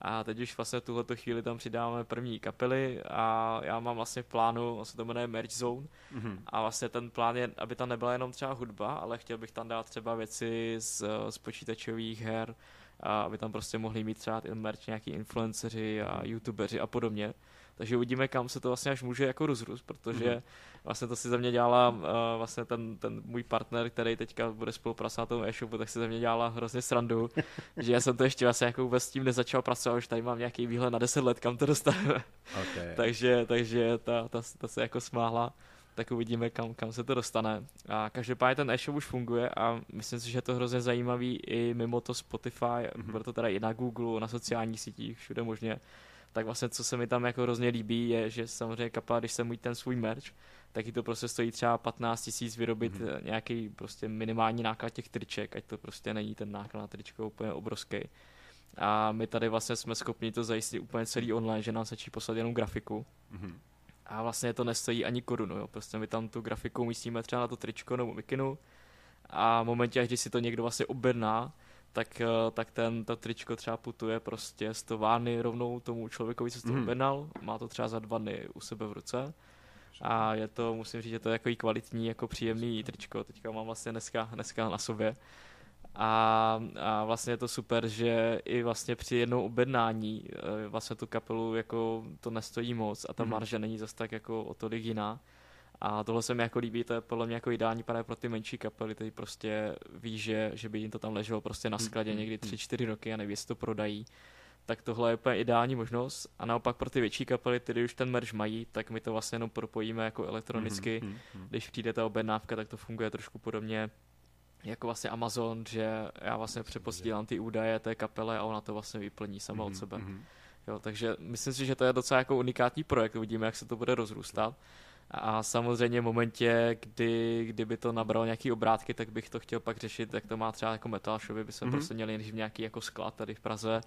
A teď už vlastně tuhle chvíli tam přidáváme první kapely a já mám vlastně v plánu, on se to jmenuje Merge Zone mm-hmm. a vlastně ten plán je, aby tam nebyla jenom třeba hudba, ale chtěl bych tam dát třeba věci z, z počítačových her, a aby tam prostě mohli mít třeba merch nějaký influenceři a youtubeři a podobně. Takže uvidíme, kam se to vlastně až může jako rozrůst, protože mm-hmm. vlastně to si ze mě dělala uh, vlastně ten, ten můj partner, který teďka bude spolupracovat na tom e-shopu, tak si ze mě dělala hrozně srandu, že já jsem to ještě vlastně jako vůbec s tím nezačal pracovat, už tady mám nějaký výhled na 10 let, kam to dostaneme. Okay. takže, takže ta, ta, ta, se jako smáhla tak uvidíme, kam, kam se to dostane. A každopádně ten e-shop už funguje a myslím si, že je to hrozně zajímavý i mimo to Spotify, mm-hmm. bude to teda i na Google, na sociálních sítích, všude možně tak vlastně co se mi tam jako hrozně líbí je, že samozřejmě kapela, když se mít ten svůj merch, tak to prostě stojí třeba 15 tisíc vyrobit mm-hmm. nějaký prostě minimální náklad těch triček, ať to prostě není ten náklad na tričko úplně obrovský. A my tady vlastně jsme schopni to zajistit úplně celý online, že nám stačí poslat jenom grafiku. Mm-hmm. A vlastně to nestojí ani korunu, jo. Prostě my tam tu grafiku umístíme třeba na to tričko nebo mikinu a v momentě, až když si to někdo vlastně objedná, tak, eh, tak ten, to tričko třeba putuje prostě z továrny rovnou tomu člověkovi, co to mm. objednal, má to třeba za dva dny u sebe v ruce a je to, musím říct, že to je takový kvalitní, jako příjemný tričko, teďka mám vlastně dneska, dneska na sobě. A, a vlastně je to super, že i vlastně při jednou objednání eh, vlastně tu kapelu jako to nestojí moc a ta mm. marže není zase tak jako o tolik jiná A tohle se mi jako líbí, to je podle mě jako ideální právě pro ty menší kapely, ty prostě ví, že, že by jim to tam leželo prostě na skladě Mm, mm, někdy mm. 3-4 roky a neví, jestli to prodají. Tak tohle je úplně ideální možnost. A naopak pro ty větší kapely, ty už ten merch mají, tak my to vlastně jenom propojíme jako elektronicky. Mhm. Když přijde ta objednávka, tak to funguje trošku podobně jako vlastně Amazon, že já vlastně přeposílám ty údaje té kapele a ona to vlastně vyplní sama od Mhm, sebe. Jo, takže myslím si, že to je docela jako unikátní projekt, uvidíme, jak se to bude rozrůstat. A samozřejmě v momentě, kdy, kdyby to nabralo nějaký obrátky, tak bych to chtěl pak řešit, jak to má třeba jako Metal Shopy, by jsme Mhm. prostě měli nejdřív nějaký jako sklad tady v Praze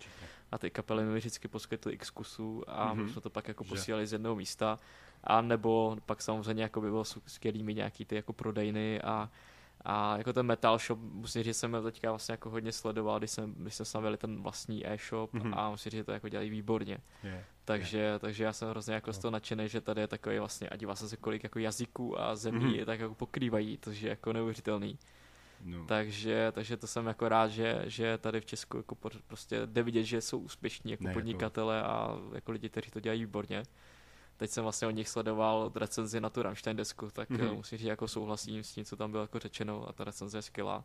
a ty kapely mi vždycky poskytly x kusů a Mhm. my jsme to pak jako Že- posílali z jednoho místa. A nebo pak samozřejmě jako by bylo skvělý mít nějaký ty jako prodejny a a jako ten Metal Shop, musím říct, že jsem teďka vlastně jako hodně sledoval, když jsem, když jsme stavili ten vlastní e-shop Mhm. a musím říct, že to jako dělají výborně. Je. Takže, takže já jsem hrozně jako z toho nadšený, že tady je takový vlastně, a dívá jsem se kolik jako jazyků a zemí Mhm. je tak jako pokrývají, to je jako neuvěřitelný. No. Takže, takže to jsem jako rád, že, že tady v Česku jako prostě jde vidět, že jsou úspěšní jako Ne, jako- podnikatele a jako lidi, kteří to dělají výborně. Teď jsem vlastně od nich sledoval recenzi na tu Rammstein desku, tak Mhm. mm-hmm. musím říct, že jako souhlasím s tím, co tam bylo jako řečeno a ta recenze je skvělá.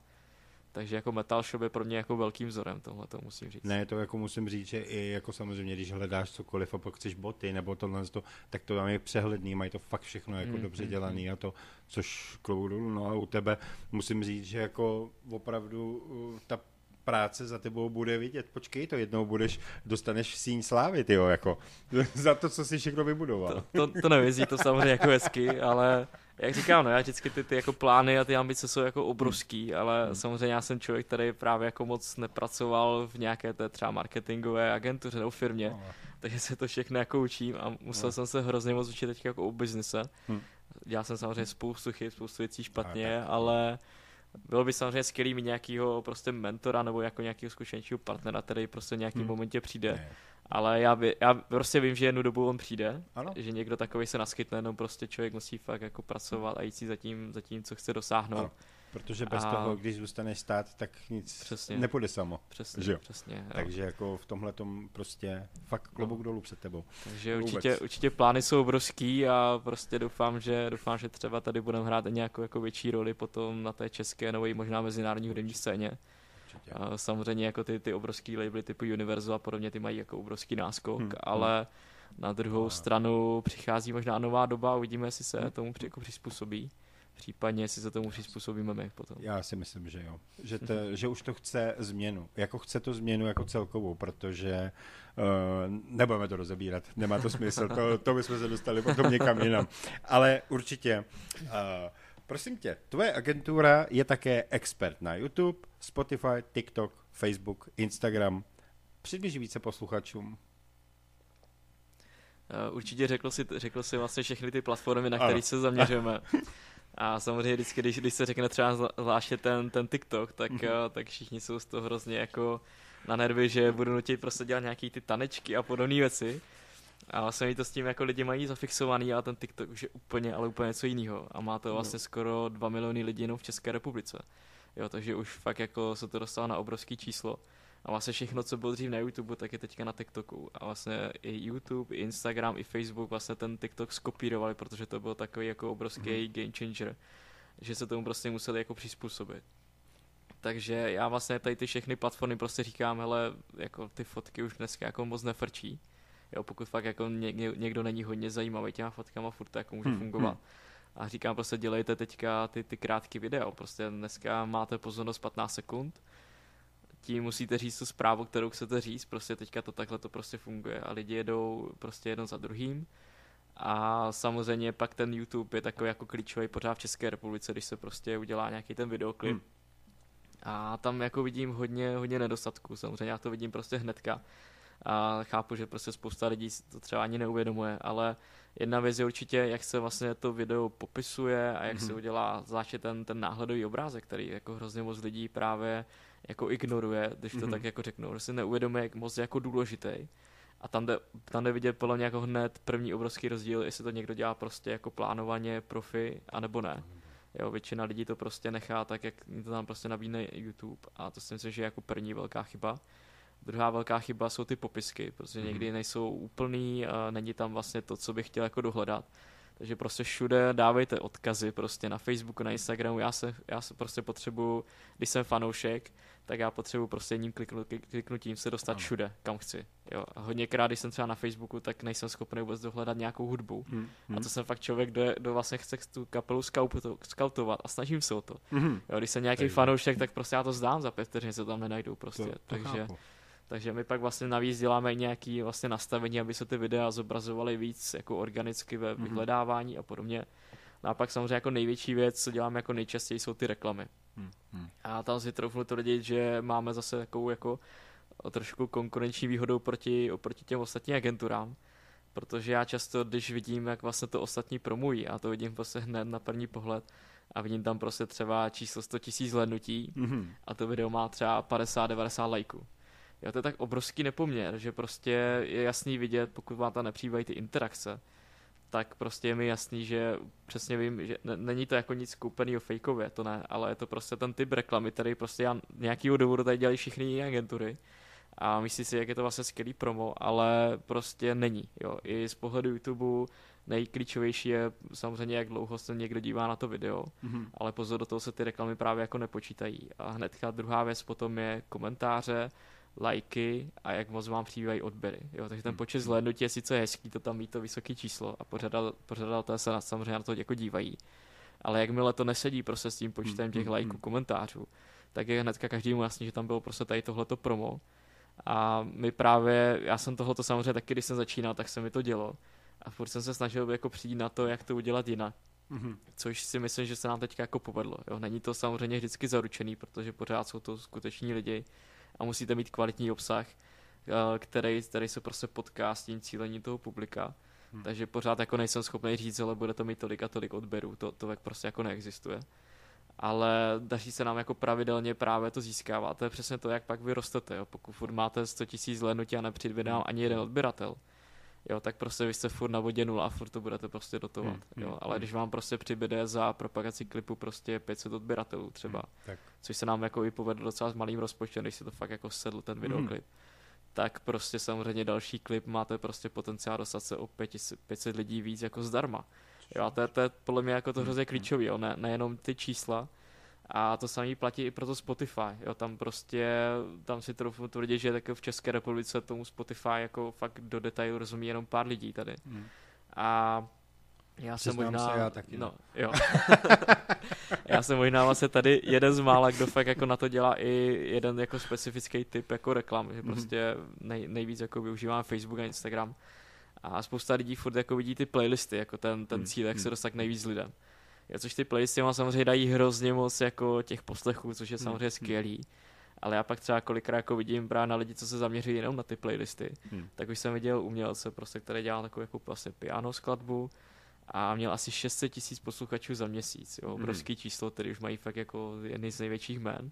Takže jako Metal Shop je pro mě jako velkým vzorem tohle, to musím říct. Ne, to jako musím říct, že i jako samozřejmě, když hledáš cokoliv a pak chceš boty nebo tohle, to, tak to tam je přehledný, mají to fakt všechno jako Mm, dobře mm, dělaný a to, což klobouk dolů, no a u tebe musím říct, že jako opravdu uh, ta práce za tebou bude vidět. Počkej to, jednou budeš, dostaneš síň slávy, tyjo, jako, za to, co jsi všechno vybudoval. To, to, to nevězí, to samozřejmě jako hezky, ale jak říkám, no já vždycky ty, ty jako plány a ty ambice jsou jako obrovský, ale Hmm. samozřejmě já jsem člověk, který právě jako moc nepracoval v nějaké té třeba marketingové agentuře nebo firmě, No, takže se to všechno jako učím a musel No. jsem se hrozně moc učit teď jako o biznise. Hm. Dělal jsem samozřejmě spoustu chyb, spoustu věcí špatně, tak. ale bylo by samozřejmě skvělý mít nějakého prostě mentora nebo jako nějakého zkušenějšího partnera, který prostě v nějakém Hm. momentě přijde. Ne. Ale já, vě, já prostě vím, že jednu dobu on přijde, Ano. že někdo takový se naskytne, jenom prostě člověk musí fakt jako pracovat a jít si za tím, za tím co chce dosáhnout. Ano. Protože bez A- toho, když zůstaneš stát, tak nic Přesně. nepůjde samo. Přesně, Že jo. přesně. Jo. Takže jako v tomhle tom prostě fakt klobouk dolů před tebou. Takže vůbec. určitě, určitě plány jsou obrovský a prostě doufám, že doufám, že třeba tady budeme hrát nějakou jako větší roli potom na té české nebo i možná mezinárodní hudební scéně. Určitě. A samozřejmě jako ty, ty obrovský labely typu Universal a podobně, ty mají jako obrovský náskok, Hmm, ale na druhou No. stranu přichází možná nová doba a uvidíme, jestli se Hmm. tomu při- jako přizpůsobí. Případně, jestli se tomu přizpůsobíme my potom. Já si myslím, že jo. Že, to, že už to chce změnu. Jako chce to změnu jako celkovou, protože uh, nebudeme to rozebírat. Nemá to smysl. To, to bychom se dostali potom někam jinam. Ale určitě. Uh, prosím tě, tvoje agentura je také expert na YouTube, Spotify, TikTok, Facebook, Instagram. Přibliž více posluchačům. Eh, Určitě řekl si, řekl si vlastně všechny ty platformy, na které se zaměřujeme. A samozřejmě vždycky, když, když se řekne třeba zvláště ten, ten TikTok, tak, Mhm. eh, tak všichni jsou z toho hrozně jako na nervy, že budu nutit prostě dělat nějaký ty tanečky a podobné věci. A vlastně oni to s tím jako lidi mají zafixovaný, ale ten TikTok už je úplně, ale úplně něco jiného. A má to No. vlastně skoro 2 miliony lidí jenom v České republice. Jo, takže už fakt jako se to dostalo na obrovský číslo. A vlastně všechno, co bylo dřív na YouTube, tak je teďka na TikToku. A vlastně i YouTube, i Instagram, i Facebook vlastně ten TikTok skopírovali, protože to byl takový jako obrovský Mhm. game changer, že se tomu prostě museli jako přizpůsobit. Takže já vlastně tady ty všechny platformy prostě říkám, hele, jako ty fotky už dneska jako moc nefrčí. Jo, pokud fakt jako ně, ně, někdo není hodně zajímavý těma fotkama, furt to jako může Hmm, fungovat. A říkám prostě dělejte teďka ty, ty krátké video, prostě dneska máte pozornost 15 sekund, tím musíte říct tu zprávu, kterou chcete říct, prostě teďka to takhle to prostě funguje a lidi jedou prostě jedno za druhým. A samozřejmě pak ten YouTube je takový jako klíčový pořád v České republice, když se prostě udělá nějaký ten videoklip. Hmm. A tam jako vidím hodně, hodně nedostatků, samozřejmě já to vidím prostě hnedka. A chápu, že prostě spousta lidí to třeba ani neuvědomuje, ale jedna věc je určitě, jak se vlastně to video popisuje a jak mm-hmm. se udělá zvláště ten, ten náhledový obrázek, který jako hrozně moc lidí právě jako ignoruje, když to Mhm. tak jako řeknu, že si neuvědomuje, jak moc je jako důležitý. A tam jde, tam jde vidět podle mě jako hned první obrovský rozdíl, jestli to někdo dělá prostě jako plánovaně profi, anebo ne. Jo, většina lidí to prostě nechá tak, jak to tam prostě nabídne YouTube a to si myslím, že je jako první velká chyba. Druhá velká chyba jsou ty popisky, protože Mhm. někdy nejsou úplný, a není tam vlastně to, co bych chtěl jako dohledat. Takže prostě všude dávejte odkazy prostě na Facebooku, na Instagramu. Já se, já se prostě potřebuju, když jsem fanoušek, tak já potřebuji prostě jedním kliknutím se dostat ano. všude, kam chci. Jo. A hodněkrát, když jsem třeba na Facebooku, tak nejsem schopný vůbec dohledat nějakou hudbu. Hmm. A to jsem fakt člověk, kdo, je, kdo vlastně chce tu kapelu skautovat a snažím se o to. Hmm. Jo, když jsem nějaký fanoušek, tak prostě já to zdám za pět vteřin, se tam nenajdu prostě. To, to Takže chápu. Takže my pak vlastně navíc děláme nějaké vlastně nastavení, aby se ty videa zobrazovaly víc jako organicky ve mhm. vyhledávání a podobně. No a pak samozřejmě jako největší věc, co děláme jako nejčastěji, jsou ty reklamy. Hmm. A tam si troufnu tvrdit, že máme zase takovou jako trošku konkurenční výhodou proti, oproti těm ostatním agenturám, protože já často, když vidím, jak vlastně to ostatní promují, a to vidím prostě hned na první pohled, a vidím tam prostě třeba číslo 100 000 hlednutí mm-hmm. a to video má třeba 50-90 lajků. Jo, to je tak obrovský nepoměr, že prostě je jasný vidět, pokud vám tam nepřibývají ty interakce, tak prostě je mi jasný, že přesně vím, že n- není to jako nic koupeného fejkově, to ne, ale je to prostě ten typ reklamy, který prostě já nějakýho důvodu tady dělají všichni jiné agentury a myslí si, jak je to vlastně skvělý promo, ale prostě není, jo. I z pohledu YouTube nejklíčovější je samozřejmě, jak dlouho se někdo dívá na to video, mm-hmm. ale pozor, do toho se ty reklamy právě jako nepočítají. A hnedka druhá věc potom je komentáře, lajky a jak moc vám přibývají odběry. Jo? Takže ten hmm. počet zhlédnutí je sice hezký, to tam mít to vysoké číslo a pořadatelé se na, samozřejmě na to jako dívají. Ale jakmile to nesedí prostě s tím počtem těch hmm, lajků, komentářů, tak je hnedka každému jasný, že tam bylo prostě tady tohleto promo. A my právě, já jsem tohleto samozřejmě taky, když jsem začínal, tak se mi to dělo. A furt jsem se snažil jako přijít na to, jak to udělat jinak. Mm-hmm. Což si myslím, že se nám teďka jako povedlo. Jo? Není to samozřejmě vždycky zaručený, protože pořád jsou to skuteční lidi, a musíte mít kvalitní obsah, eh, který, který se prostě potká s tím cílení toho publika. Hmm. Takže pořád jako nejsem schopný říct, ale bude to mít tolik a tolik odběrů, to, to prostě jako neexistuje. Ale daří se nám jako pravidelně právě to získávat. To je přesně to, jak pak vy rostete. Jo. Pokud furt máte 100 000 zhlédnutí a nepřijde vám ani jeden odběratel, jo, tak prostě vy jste furt na vodě nula a furt to budete prostě dotovat. Hmm, jo. Hmm, Ale hmm. když vám prostě přibude za propagaci klipu prostě 500 odběratelů třeba, hmm, tak. což se nám jako i povedlo docela s malým rozpočtem, když si to fakt jako sedl ten videoklip, hmm. tak prostě samozřejmě další klip máte prostě potenciál dostat se o 500, 500 lidí víc jako zdarma. Jo, a to je, to je podle mě jako to hrozně hmm, klíčový, jo, ne, nejenom ty čísla, a to samé platí i pro to Spotify. Jo, tam prostě, tam si trochu tvrdit, že tak v České republice tomu Spotify jako fakt do detailu rozumí jenom pár lidí tady. Hmm. A já jsem možná... Se já taky. No, jo. já jsem možná vlastně tady jeden z mála, kdo fakt jako na to dělá i jeden jako specifický typ jako reklam, že mm-hmm. prostě nej, nejvíc jako využívám Facebook a Instagram. A spousta lidí furt jako vidí ty playlisty, jako ten, ten hmm, cíl, jak se hmm. dostat nejvíc lidem. Což ty playlisty mám samozřejmě dají hrozně moc jako těch poslechů, což je hmm, samozřejmě hmm. skvělý. Ale já pak třeba kolikrát jako vidím právě na lidi, co se zaměřují jenom na ty playlisty, hmm. tak už jsem viděl umělce, prostě, který dělal takovou jako vlastně piano skladbu a měl asi 600 tisíc posluchačů za měsíc, jo, hmm. obrovský hmm. číslo, který už mají fakt jako jedny z největších jmén.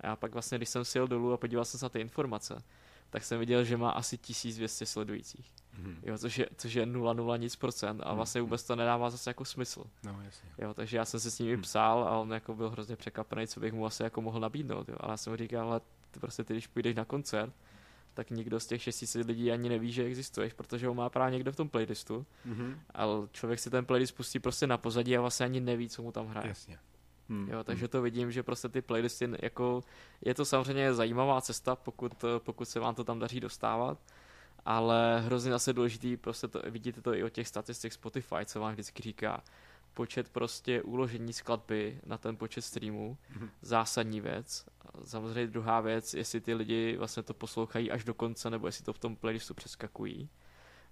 A já pak vlastně, když jsem si jel dolů a podíval jsem se na ty informace, tak jsem viděl, že má asi 1200 sledujících. Hmm. Jo, což, je, což je 0,0 nic procent a mhm. vlastně vůbec to nedává zase jako smysl. No, jasně. Jo, takže já jsem se s ním hmm. psal a on jako byl hrozně překvapený, co bych mu asi jako mohl nabídnout. Jo. Ale já jsem mu říkal, ale ty prostě ty, když půjdeš na koncert, tak nikdo z těch 600 lidí ani neví, že existuješ, protože ho má právě někdo v tom playlistu. Mm-hmm. Ale člověk si ten playlist pustí prostě na pozadí a vlastně ani neví, co mu tam hraje. Jasně. Hmm. Jo, takže to vidím, že prostě ty playlisty, jako, je to samozřejmě zajímavá cesta, pokud, pokud se vám to tam daří dostávat, ale hrozně zase důležitý, prostě to, vidíte to i od těch statistik Spotify, co vám vždycky říká, počet prostě uložení skladby na ten počet streamů, hmm. zásadní věc. Samozřejmě druhá věc, jestli ty lidi vlastně to poslouchají až do konce, nebo jestli to v tom playlistu přeskakují.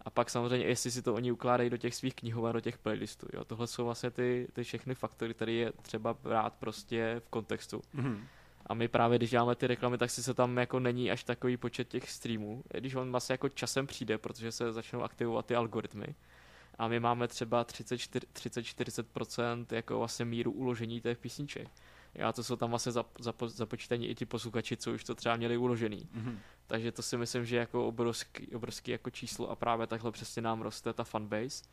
A pak samozřejmě, jestli si to oni ukládají do těch svých knihoven, do těch playlistů. Jo. Tohle jsou vlastně ty, ty všechny faktory, které je třeba brát prostě v kontextu. Mm-hmm. A my právě, když děláme ty reklamy, tak si se tam jako není až takový počet těch streamů, když on vlastně jako časem přijde, protože se začnou aktivovat ty algoritmy. A my máme třeba 30-40% jako vlastně míru uložení těch písniček. Já to jsou tam vlastně zapo- započítaní i ti posluchači, co už to třeba měli uložený. Mm-hmm. Takže to si myslím, že jako obrovský, obrovský jako číslo a právě takhle přesně nám roste ta fanbase.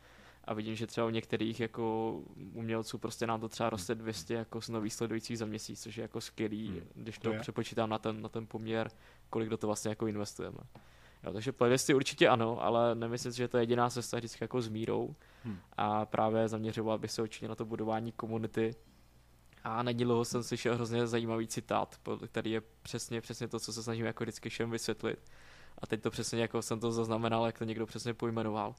A vidím, že třeba u některých jako umělců prostě nám to třeba roste 200 jako z nových sledujících za měsíc, což je jako skvělý, hmm. když to, to přepočítám na ten, na ten poměr, kolik do toho vlastně jako investujeme. Jo, takže playlisty určitě ano, ale nemyslím si, že to je jediná cesta vždycky jako s mírou. Hmm. A právě zaměřoval bych se určitě na to budování komunity. A nedílo jsem slyšel hrozně zajímavý citát, který je přesně, přesně to, co se snažím jako vždycky všem vysvětlit. A teď to přesně jako jsem to zaznamenal, jak to někdo přesně pojmenoval.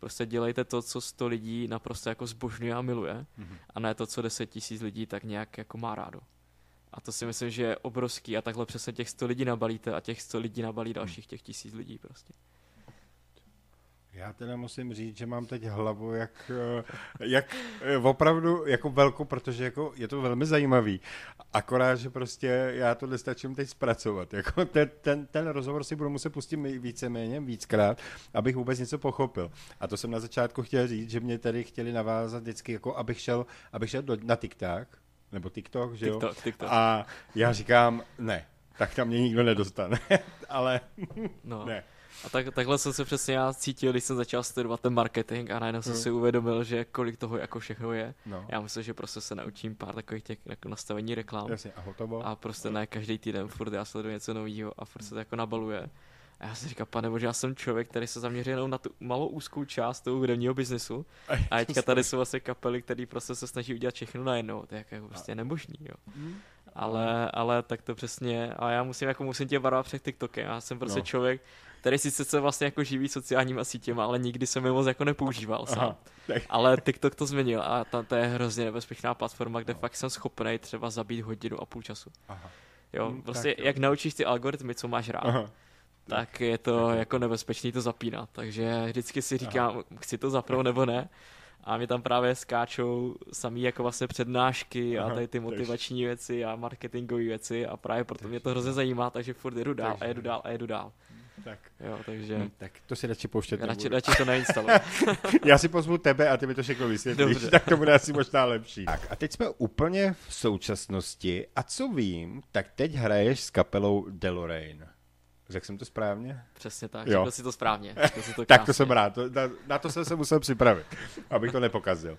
Prostě dělejte to, co sto lidí naprosto jako zbožňuje a miluje, mm-hmm. a ne to, co deset tisíc lidí tak nějak jako má rádo. A to si myslím, že je obrovský a takhle přesně těch 100 lidí nabalíte a těch 100 lidí nabalí dalších těch tisíc lidí prostě. Já teda musím říct, že mám teď hlavu jak, eh, jak eh, opravdu jako velkou, protože jako je to velmi zajímavý. Akorát, že prostě já to nestačím teď zpracovat. Jako ten, ten, ten rozhovor si budu muset pustit víceméně víckrát, abych vůbec něco pochopil. A to jsem na začátku chtěl říct, že mě tady chtěli navázat vždycky, jako abych šel, abych šel do, na TikTok, nebo TikTok, že jo? TikTok, TikTok. A já říkám, ne, tak tam mě nikdo nedostane. Ale no. ne. A tak, takhle jsem se přesně já cítil, když jsem začal studovat ten marketing a najednou jsem hmm. si uvědomil, že kolik toho jako všechno je. No. Já myslím, že prostě se naučím pár takových těch jako nastavení reklam. Jasně, a hotovo. A prostě ne každý týden furt já sleduju něco nového a furt se to jako nabaluje. A já si říkám, pane bože, já jsem člověk, který se zaměří jenom na tu malou úzkou část toho hudebního biznesu. A teďka tady jsou vlastně kapely, které prostě se snaží udělat všechno najednou. To je jako prostě nemožný, jo. Hmm. Ale, ale tak to přesně, a já musím, jako musím tě varovat před TikTokem. Já jsem prostě no. člověk, který sice se vlastně jako živí sociálníma sítěma, ale nikdy jsem je moc jako nepoužíval sám. Aha, ale TikTok to změnil a ta, to je hrozně nebezpečná platforma, kde no. fakt jsem schopný třeba zabít hodinu a půl času. Aha. Jo, hmm, prostě tak, jak jo. naučíš ty algoritmy, co máš rád, Aha. tak je to jako nebezpečný to zapínat. Takže vždycky si říkám, Aha. chci to zapnout nebo ne. A mě tam právě skáčou samý jako vlastně přednášky a tady ty motivační věci a marketingové věci a právě proto mě to hrozně zajímá, takže furt jedu dál a jedu dál a jedu dál. Tak. Jo, takže... Hmm, tak to si radši pouštět radši, radši to neinstaluj. Já si pozvu tebe a ty mi to všechno vysvětlíš, Dobře. tak to bude asi možná lepší. Tak a teď jsme úplně v současnosti a co vím, tak teď hraješ s kapelou Deloraine. Řekl jsem to správně? Přesně tak, jo. řekl si to správně. Si to tak to jsem rád, to, na, na to jsem se musel připravit, abych to nepokazil.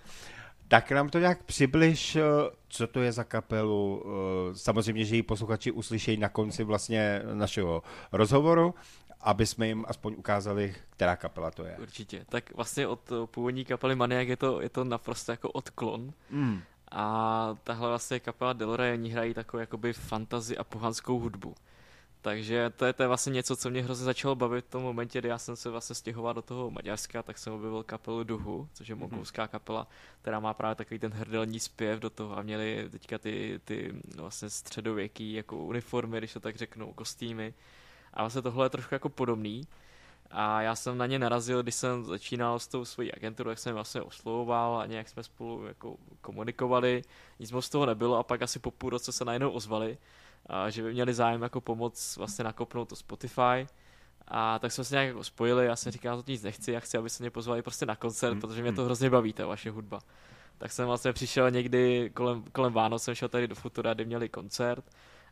Tak nám to nějak přibliž, eh, co to je za kapelu. Eh, samozřejmě, že ji posluchači uslyšejí na konci vlastně našeho rozhovoru, aby jsme jim aspoň ukázali, která kapela to je. Určitě. Tak vlastně od původní kapely Maniak je to, je to naprosto jako odklon. Mm. A tahle vlastně kapela Delore, oni hrají takovou jakoby fantazi a pohanskou hudbu. Takže to je, to je vlastně něco, co mě hrozně začalo bavit v tom momentě, kdy já jsem se vlastně stěhoval do toho Maďarska, tak jsem objevil kapelu Duhu, což je mhm. mongolská kapela, která má právě takový ten hrdelní zpěv do toho a měli teďka ty, ty vlastně středověký jako uniformy, když to tak řeknu, kostýmy. A vlastně tohle je trošku jako podobný. A já jsem na ně narazil, když jsem začínal s tou svojí agenturou, jak jsem vlastně oslovoval a nějak jsme spolu jako komunikovali. Nic moc z toho nebylo a pak asi po půl roce se najednou ozvali a že by měli zájem jako pomoc vlastně nakopnout to Spotify. A tak jsme se nějak jako spojili, já jsem říkal, to nic nechci, já chci, aby se mě pozvali prostě na koncert, mm. protože mě to hrozně baví, ta vaše hudba. Tak jsem vlastně přišel někdy kolem, kolem Vánoc, jsem šel tady do Futura, kde měli koncert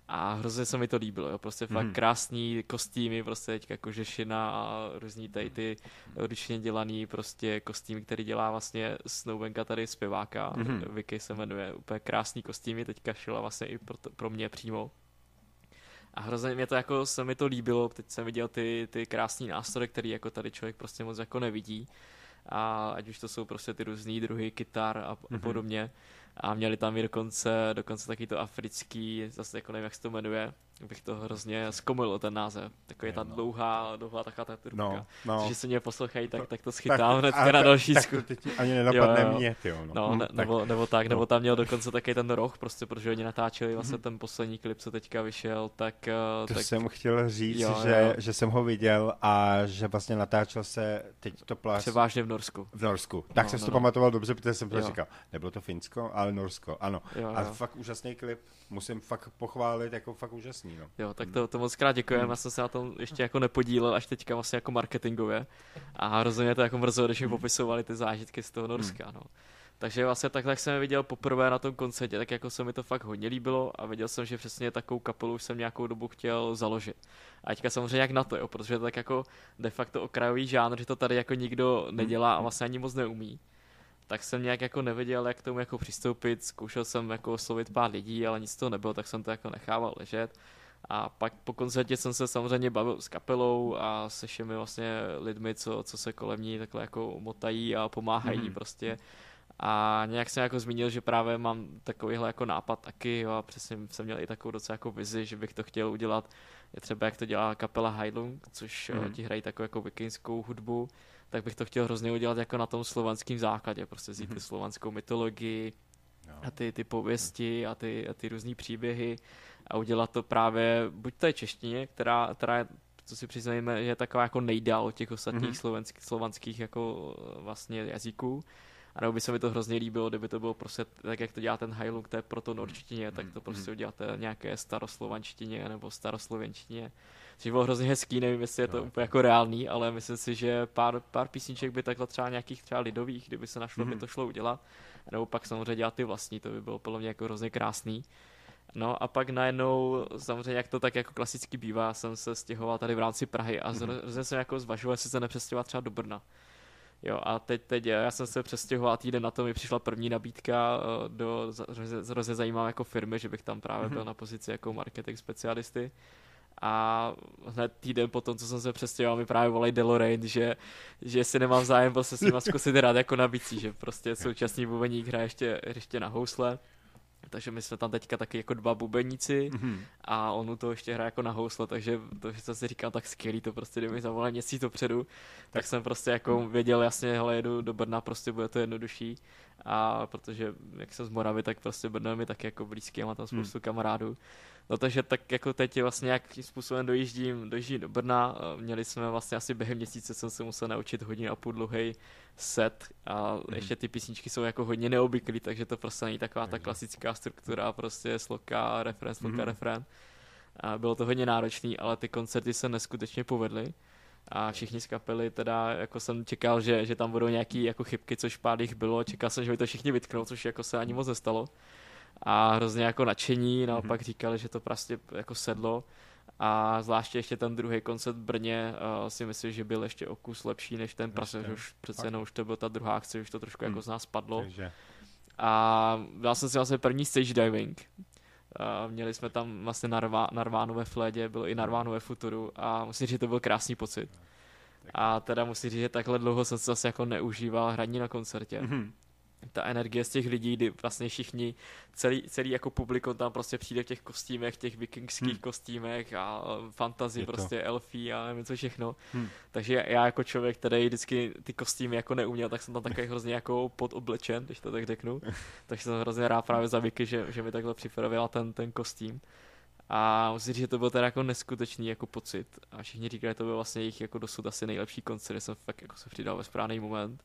a hrozně se mi to líbilo, jo. prostě fakt mm. krásný kostýmy, prostě teďka kožešina a různý tady ty ručně dělaný prostě kostýmy, který dělá vlastně Snowbenka tady zpěváka, mm. Vicky se jmenuje, úplně krásný kostýmy, teďka šila vlastně i pro, to, pro mě přímo. A hrozně mě to jako se mi to líbilo, teď jsem viděl ty, ty krásné nástroje, který jako tady člověk prostě moc jako nevidí. A ať už to jsou prostě ty různé druhy kytar a, a mm-hmm. podobně. A měli tam i dokonce, dokonce taky to africký, zase jako nevím, jak se to jmenuje, bych to hrozně zkomil, ten název. Takový ta no. dlouhá, dlouhá taková ta trubka. No, no. Takže se mě poslouchají, tak, tak to schytám hned na další tak, tak to teď ani nenapadne jo, jo. mě, tyjo, no. no ne, tak, nebo, nebo tak, no. nebo tam měl dokonce taky ten roh, prostě, protože oni natáčeli vlastně mm. ten poslední klip, co teďka vyšel, tak... Eh, to tak, jsem chtěl říct, jo, že, jo. že jsem ho viděl a že vlastně natáčel se teď to pláš... Převážně v Norsku. V Norsku. Tak no, jsem no, si to no. pamatoval dobře, protože jsem to říkal. Nebylo to Finsko, ale Norsko, ano. Jo, a jo. fakt úžasný klip, musím fakt pochválit, jako fakt úžasný, no. Jo, tak to to moc krát děkujeme, hmm. já jsem se na tom ještě jako nepodílel až teďka vlastně jako marketingově a hrozně to jako mrzelo, když mi hmm. popisovali ty zážitky z toho Norska, hmm. no. Takže vlastně takhle, jak jsem je viděl poprvé na tom koncertě, tak jako se mi to fakt hodně líbilo a viděl jsem, že přesně takovou kapelu už jsem nějakou dobu chtěl založit. A teďka samozřejmě jak na to, jo, protože to tak jako de facto okrajový žánr, že to tady jako nikdo nedělá a vlastně ani moc neumí tak jsem nějak jako nevěděl, jak k tomu jako přistoupit, zkoušel jsem jako oslovit pár lidí, ale nic z toho nebylo, tak jsem to jako nechával ležet A pak po koncertě jsem se samozřejmě bavil s kapelou a se všemi vlastně lidmi, co, co se kolem ní takhle jako motají a pomáhají mm. prostě. A nějak jsem jako zmínil, že právě mám takovýhle jako nápad taky jo, a přesně jsem měl i takovou docela jako vizi, že bych to chtěl udělat. Je třeba jak to dělá kapela Heilung, což mm. ti hrají takovou jako vikingskou hudbu, tak bych to chtěl hrozně udělat jako na tom slovanském základě, prostě vzít mm. slovanskou mytologii, a ty, ty pověsti a ty, a ty různé příběhy a udělat to právě buď té češtině, která, která je, co si přiznajeme, je taková jako nejdál od těch ostatních mm-hmm. slovenských, slovanských jako vlastně jazyků. A nebo by se mi to hrozně líbilo, kdyby to bylo prostě tak, jak to dělá ten Heilung, to je proto norčtině, tak to prostě mhm. uděláte nějaké staroslovanštině nebo staroslovenštině. Což bylo hrozně hezký, nevím, jestli je to no, úplně jako reálný, ale myslím si, že pár, pár písniček by takhle třeba nějakých třeba lidových, kdyby se našlo, mm-hmm. by mhm. to šlo udělat. Nebo pak samozřejmě dělat ty vlastní, to by bylo podle mě jako hrozně krásný. No a pak najednou, samozřejmě jak to tak jako klasicky bývá, jsem se stěhoval tady v rámci Prahy a mm-hmm. zase jsem jako zvažoval, jestli se nepřestěhovat třeba do Brna. Jo, a teď, teď já jsem se přestěhoval týden na to mi přišla první nabídka eh, do hrozně zajímavé jako firmy, že bych tam právě byl mm-hmm. na pozici jako marketing specialisty. A hned týden potom, co jsem se přestěhoval, mi právě volají Deloraine, že, že si nemám zájem prostě s nima zkusit hrát jako na bicí, že prostě současný bubeník hraje ještě, ještě na housle takže my jsme tam teďka taky jako dva bubeníci mm-hmm. a on to ještě hraje jako na housle, takže to, že jsem si říkal, tak skvělý, to prostě, kdyby mi zavolal měsíc dopředu, tak, tak jsem prostě jako mm. věděl jasně, hele, jedu do Brna, prostě bude to jednodušší a protože jak jsem z Moravy, tak prostě Brno je mi tak jako blízký, mám tam spoustu mm. kamarádů, No takže tak jako teď vlastně jakým způsobem dojíždím, dojíždím do Brna. Měli jsme vlastně asi během měsíce jsem se musel naučit hodně a půl dlouhý set a mm. ještě ty písničky jsou jako hodně neobvyklý, takže to prostě není taková ta klasická struktura, prostě sloka, refren, sloka, mm. refren. A bylo to hodně náročný, ale ty koncerty se neskutečně povedly a všichni z kapely teda jako jsem čekal, že, že tam budou nějaký jako chybky, což pár jich bylo, čekal jsem, že by to všichni vytknou, což jako se ani moc nestalo a hrozně jako nadšení, naopak mm-hmm. říkali, že to prostě jako sedlo a zvláště ještě ten druhý koncert v Brně uh, si myslím, že byl ještě o kus lepší než ten protože už přece jenom už to byla ta druhá akce, už to trošku mm. jako z nás padlo. Takže. A dal jsem si vlastně první stage diving. Uh, měli jsme tam vlastně Narva, Narvánu ve Flédě, bylo i Narvánu ve Futuru a musím říct, že to byl krásný pocit. A teda musím říct, že takhle dlouho jsem se zase jako neužíval hraní na koncertě. Mm-hmm ta energie z těch lidí, kdy vlastně všichni, celý, celý jako publikum tam prostě přijde v těch kostýmech, těch vikingských hmm. kostýmech a fantazy, prostě elfí a nevím co všechno. Hmm. Takže já jako člověk, který vždycky ty kostýmy jako neuměl, tak jsem tam takový hrozně jako podoblečen, když to tak řeknu. Takže jsem hrozně rád právě za Vicky, že, že mi takhle připravila ten, ten kostým. A musím říct, že to byl teda jako neskutečný jako pocit. A všichni říkali, že to byl vlastně jejich jako dosud asi nejlepší koncert, jsem fakt jako se přidal ve správný moment.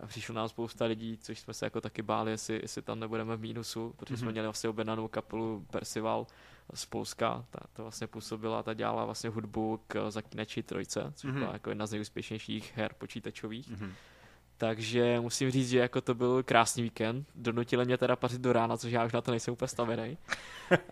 A přišlo nám spousta lidí, což jsme se jako taky báli, jestli, jestli tam nebudeme v mínusu, protože mm-hmm. jsme mhm. měli vlastně objednanou kapelu Percival z Polska, ta, to vlastně působila, ta dělala vlastně hudbu k Zakinači trojce, což mm-hmm. byla jako jedna z nejúspěšnějších her počítačových. Mm-hmm. Takže musím říct, že jako to byl krásný víkend. Donutili mě teda pařit do rána, což já už na to nejsem úplně stavěný.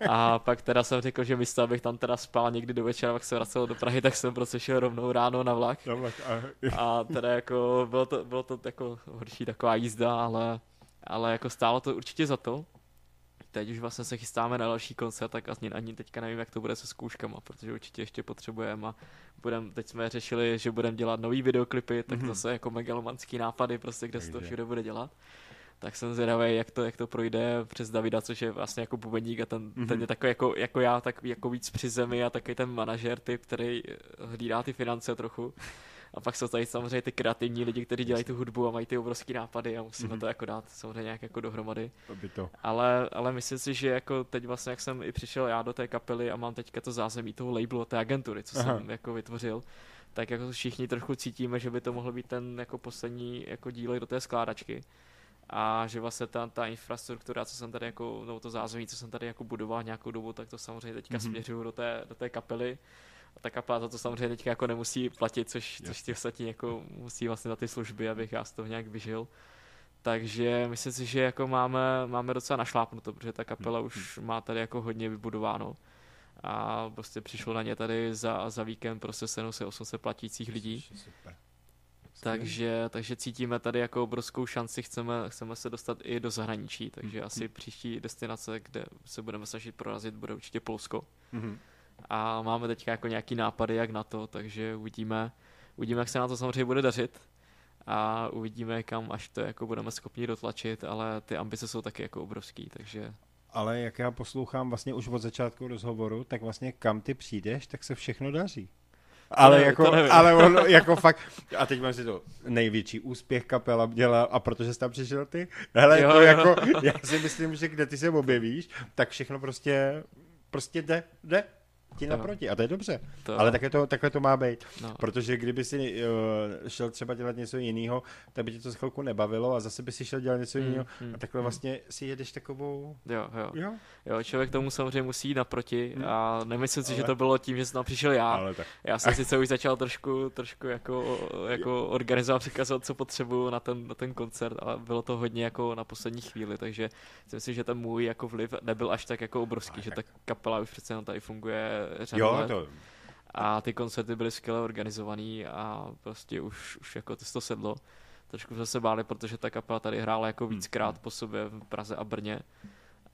A pak teda jsem řekl, že místo, abych tam teda spal někdy do večera, pak se vracel do Prahy, tak jsem prostě šel rovnou ráno na vlak. Na vlak a... a teda jako bylo to, bylo to jako horší taková jízda, ale, ale jako stálo to určitě za to teď už vlastně se chystáme na další koncert, tak ani, ani teďka nevím, jak to bude se zkouškama, protože určitě ještě potřebujeme a budem, teď jsme řešili, že budeme dělat nový videoklipy, tak mm-hmm. zase jako megalomanský nápady, prostě kde se to všude bude dělat. Tak jsem zvědavý, jak to, jak to projde přes Davida, což je vlastně jako bubeník a ten, mm-hmm. ten je takový jako, jako já, tak jako víc při zemi a takový ten manažer typ, který hlídá ty finance trochu. A pak jsou tady samozřejmě ty kreativní lidi, kteří dělají tu hudbu a mají ty obrovské nápady a musíme mm-hmm. to jako dát samozřejmě nějak jako dohromady. To by to. Ale, ale myslím si, že jako teď vlastně, jak jsem i přišel já do té kapely a mám teďka to zázemí toho labelu, té agentury, co Aha. jsem jako vytvořil, tak jako všichni trochu cítíme, že by to mohl být ten jako poslední jako dílek do té skládačky a že vlastně ta, ta infrastruktura, co jsem tady jako, nebo to zázemí, co jsem tady jako budoval nějakou dobu, tak to samozřejmě teďka mm-hmm. směřuju do té, do té kapely a ta kapela za to samozřejmě teďka jako nemusí platit, což, což ti ostatní jako musí vlastně za ty služby, abych já z toho nějak vyžil. Takže myslím si, že jako máme, máme docela našlápnuto, protože ta kapela hmm. už má tady jako hodně vybudováno. A prostě přišlo na ně tady za, za víkend prostě se se 800 platících lidí. Super. Takže, takže cítíme tady jako obrovskou šanci, chceme, chceme se dostat i do zahraničí, takže mm. asi příští destinace, kde se budeme snažit prorazit, bude určitě Polsko. Mm a máme teďka jako nějaký nápady, jak na to, takže uvidíme, uvidíme, jak se na to samozřejmě bude dařit a uvidíme, kam až to jako budeme schopni dotlačit, ale ty ambice jsou taky jako obrovský, takže... Ale jak já poslouchám vlastně už od začátku rozhovoru, tak vlastně kam ty přijdeš, tak se všechno daří. Ale, nevím, jako, ale on jako fakt, a teď mám si to největší úspěch kapela dělá, a protože jsi tam přišel ty, hele, Jo, to jo. jako, já si myslím, že kde ty se objevíš, tak všechno prostě, prostě jde, jde ti Jo. naproti a to je dobře. To, Ale takhle to, takhle to má být. no, Protože kdyby si uh, šel třeba dělat něco jiného, tak by tě to z chvilku nebavilo a zase by si šel dělat něco Mm, jiného. mm, A takhle mm. vlastně si jedeš takovou... jo, jo. Jo, Jo, člověk tomu samozřejmě musí jít naproti Hmm. a nemyslím si, že Ale- to bylo tím, že jsem tam přišel já. ale tak. Já jsem sice už začal trošku, trošku jako, jako organizovat, přikazovat, co potřebuju na ten, na ten koncert, ale bylo to hodně jako na poslední chvíli, takže si myslím, že ten můj jako vliv nebyl až tak jako obrovský, Ale že tak- ta kapela už přece jenom tady funguje řadu Jo, let to... a ty koncerty byly skvěle organizovaný a prostě už, už jako to, to sedlo. Trošku jsme se báli, protože ta kapela tady hrála jako Hmm, víckrát po sobě v Praze a Brně.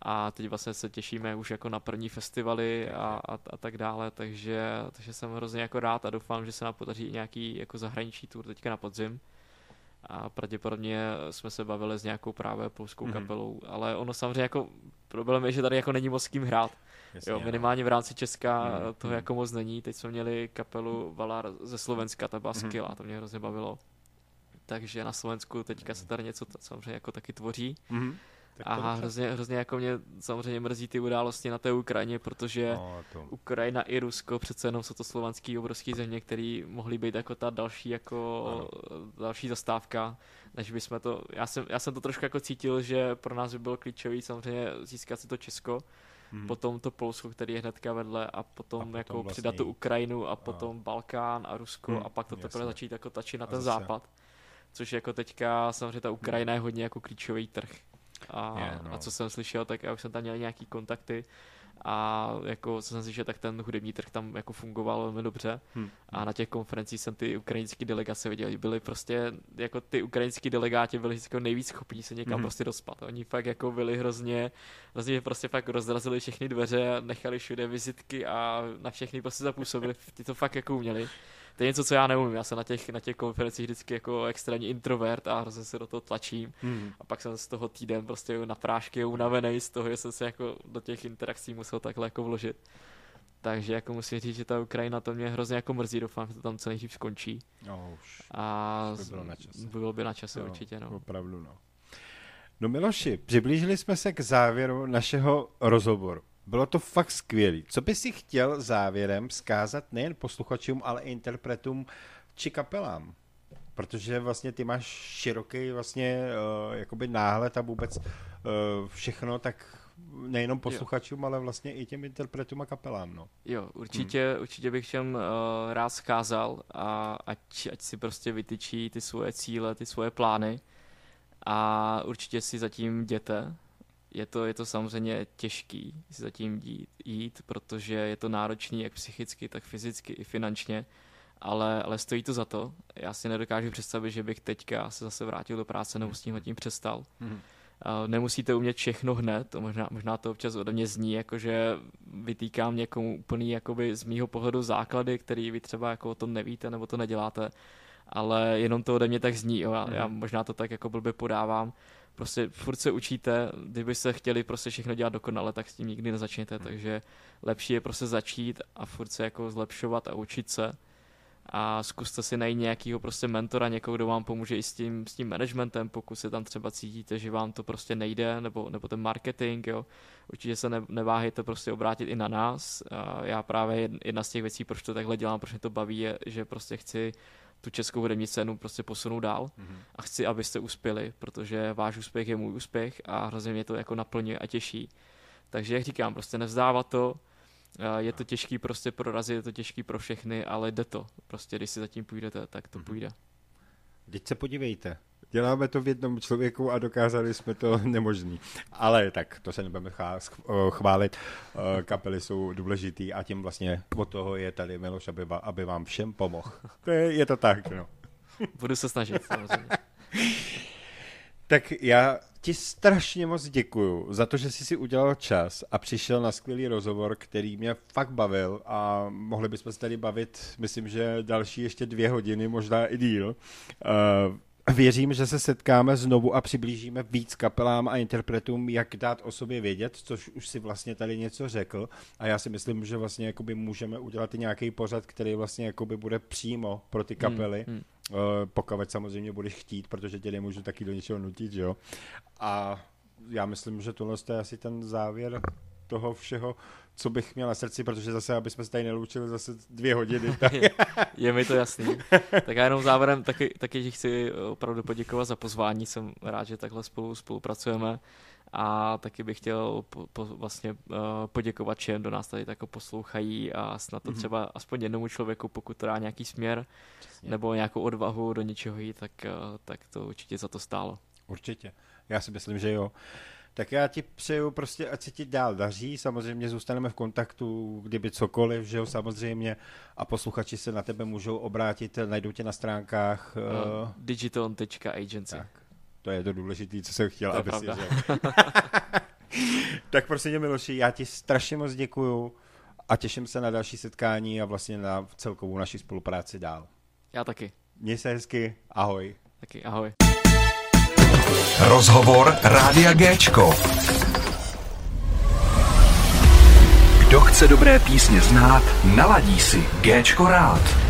A teď vlastně se těšíme už jako na první festivaly a, a, a tak dále, takže, takže jsem hrozně jako rád a doufám, že se nám podaří i nějaký jako zahraniční tour teďka na podzim. A pravděpodobně jsme se bavili s nějakou právě polskou Mhm. kapelou, ale ono samozřejmě jako problém je, že tady jako není moc s kým hrát. Jasně, Jo, minimálně v rámci Česka Mm, toho mm. jako moc není. Teď jsme měli kapelu Valar ze Slovenska, ta byla skvělá, to mě hrozně bavilo. Takže na Slovensku teďka se tady něco samozřejmě jako taky tvoří. Tak to A hrozně, hrozně jako mě samozřejmě mrzí ty události na té Ukrajině, protože No, to... Ukrajina i Rusko přece jenom jsou to slovanský obrovský země, které mohly být jako ta další jako další zastávka, než bychom to, já jsem, já jsem to trošku jako cítil, že pro nás by bylo klíčový samozřejmě získat si to Česko, Mhm. potom to Polsko, který je hnedka vedle a potom, A potom jako vlastně přidat tu Ukrajinu a potom Balkán a Rusko Hmm, a pak to teprve začít jako tačit na A ten zase- západ. Což jako teďka samozřejmě ta Ukrajina je hodně jako klíčový trh. A, Je, no. a co jsem slyšel, tak já už jsem tam měl nějaký kontakty a jako co jsem slyšel, tak ten hudební trh tam jako fungoval velmi dobře. Hm. A na těch konferencích jsem ty ukrajinské delegace viděl. Byli prostě, jako ty ukrajinský delegáti byli jako nejvíc schopní se někam Mhm. prostě dostat. Oni fakt jako byli hrozně, hrozně prostě fakt rozrazili všechny dveře, nechali všude vizitky a na všechny prostě zapůsobili. Ti to fakt jako uměli. To je něco, co já neumím. Já jsem na těch, na těch konferencích vždycky jako extrémně introvert a hrozně se do toho tlačím. Mhm. A pak jsem z toho týden prostě na prášky unavený z toho, že jsem se jako do těch interakcí musel takhle jako vložit. Takže jako musím říct, že ta Ukrajina to mě hrozně jako mrzí, doufám, že to tam co nejdřív skončí. No, už. A Už by bylo na čase. Bylo by na čase Jo, určitě, no. Opravdu, no. No Miloši, přiblížili jsme se k závěru našeho rozhovoru. Bylo to fakt skvělý. Co bys si chtěl závěrem zkázat nejen posluchačům, ale i interpretům či kapelám? Protože vlastně ty máš široký vlastně uh, jakoby náhled a vůbec uh, všechno, tak nejenom posluchačům, ale vlastně i těm interpretům a kapelám, no. Jo, určitě, hmm. určitě bych všem uh, rád zkázal a ať, ať si prostě vytyčí ty svoje cíle, ty svoje plány a určitě si zatím jděte. Je to, je to samozřejmě těžký si zatím jít, jít, protože je to náročný jak psychicky, tak fyzicky i finančně, ale, ale stojí to za to. Já si nedokážu představit, že bych teďka se zase vrátil do práce nebo s tím tím přestal. Mhm. Uh, nemusíte umět všechno hned, to možná, možná to občas ode mě zní, jakože vytýkám někomu úplný jakoby z mýho pohledu základy, který vy třeba jako o tom nevíte nebo to neděláte, ale jenom to ode mě tak zní, jo. Já, já možná to tak jako blbě podávám, prostě furt se učíte, kdybyste chtěli prostě všechno dělat dokonale, tak s tím nikdy nezačněte, takže lepší je prostě začít a furt se jako zlepšovat a učit se a zkuste si najít nějakého prostě mentora, někoho, kdo vám pomůže i s tím, s tím managementem, pokud se tam třeba cítíte, že vám to prostě nejde, nebo, nebo ten marketing, jo. Určitě se ne, neváhejte prostě obrátit i na nás. A já právě jed- jedna z těch věcí, proč to takhle dělám, proč mě to baví, je, že prostě chci tu českou hudební scénu prostě posunout dál Mhm. a chci, abyste uspěli, protože váš úspěch je můj úspěch a hrozně mě to jako naplňuje a těší. Takže jak říkám, prostě nevzdávat to, a je to těžký prostě prorazit, je to těžký pro všechny, ale jde to. Prostě když si zatím půjdete, tak to půjde. Teď se podívejte. Děláme to v jednom člověku a dokázali jsme to nemožný. Ale tak, to se nebudeme sch- chválit. Eh, Kapely jsou důležitý a tím vlastně od toho je tady Miloš, aby, aby vám všem pomohl. To je, je to tak, no. Budu se snažit, samozřejmě. Tak já ti strašně moc děkuju za to, že jsi si udělal čas a přišel na skvělý rozhovor, který mě fakt bavil a mohli bychom se tady bavit, myslím, že další ještě dvě hodiny, možná i díl. Uh, Věřím, že se setkáme znovu a přiblížíme víc kapelám a interpretům, jak dát o sobě vědět, což už si vlastně tady něco řekl. A já si myslím, že vlastně jakoby můžeme udělat i nějaký pořad, který vlastně jakoby bude přímo pro ty kapely. Hmm, hmm. Uh, pokud samozřejmě budeš chtít, protože tě nemůžu taky do něčeho nutit, jo. A já myslím, že tohle je asi ten závěr toho všeho, co bych měl na srdci, protože zase, aby jsme se tady neloučili zase dvě hodiny. Tak... je, je mi to jasný. Tak já jenom závěrem taky, taky že chci opravdu poděkovat za pozvání, jsem rád, že takhle spolu spolupracujeme a taky bych chtěl po, po, vlastně uh, poděkovat všem, kdo nás tady tak poslouchají a snad to mm-hmm. třeba aspoň jednomu člověku, pokud to dá nějaký směr Přesně. nebo nějakou odvahu do něčeho jít, tak, uh, tak to určitě za to stálo. Určitě. Já si myslím, že jo. Tak já ti přeju prostě, ať se ti dál daří, samozřejmě zůstaneme v kontaktu, kdyby cokoliv, že jo, samozřejmě, a posluchači se na tebe můžou obrátit, najdou tě na stránkách. Uh, uh, digiton.agency. Tak, to je to důležité, co jsem chtěl, aby si tak prostě Miloši, já ti strašně moc děkuju a těším se na další setkání a vlastně na celkovou naši spolupráci dál. Já taky. Měj se hezky, ahoj. Taky, ahoj. Rozhovor Rádia Géčko. Kdo chce dobré písně znát, naladí si Géčko rád.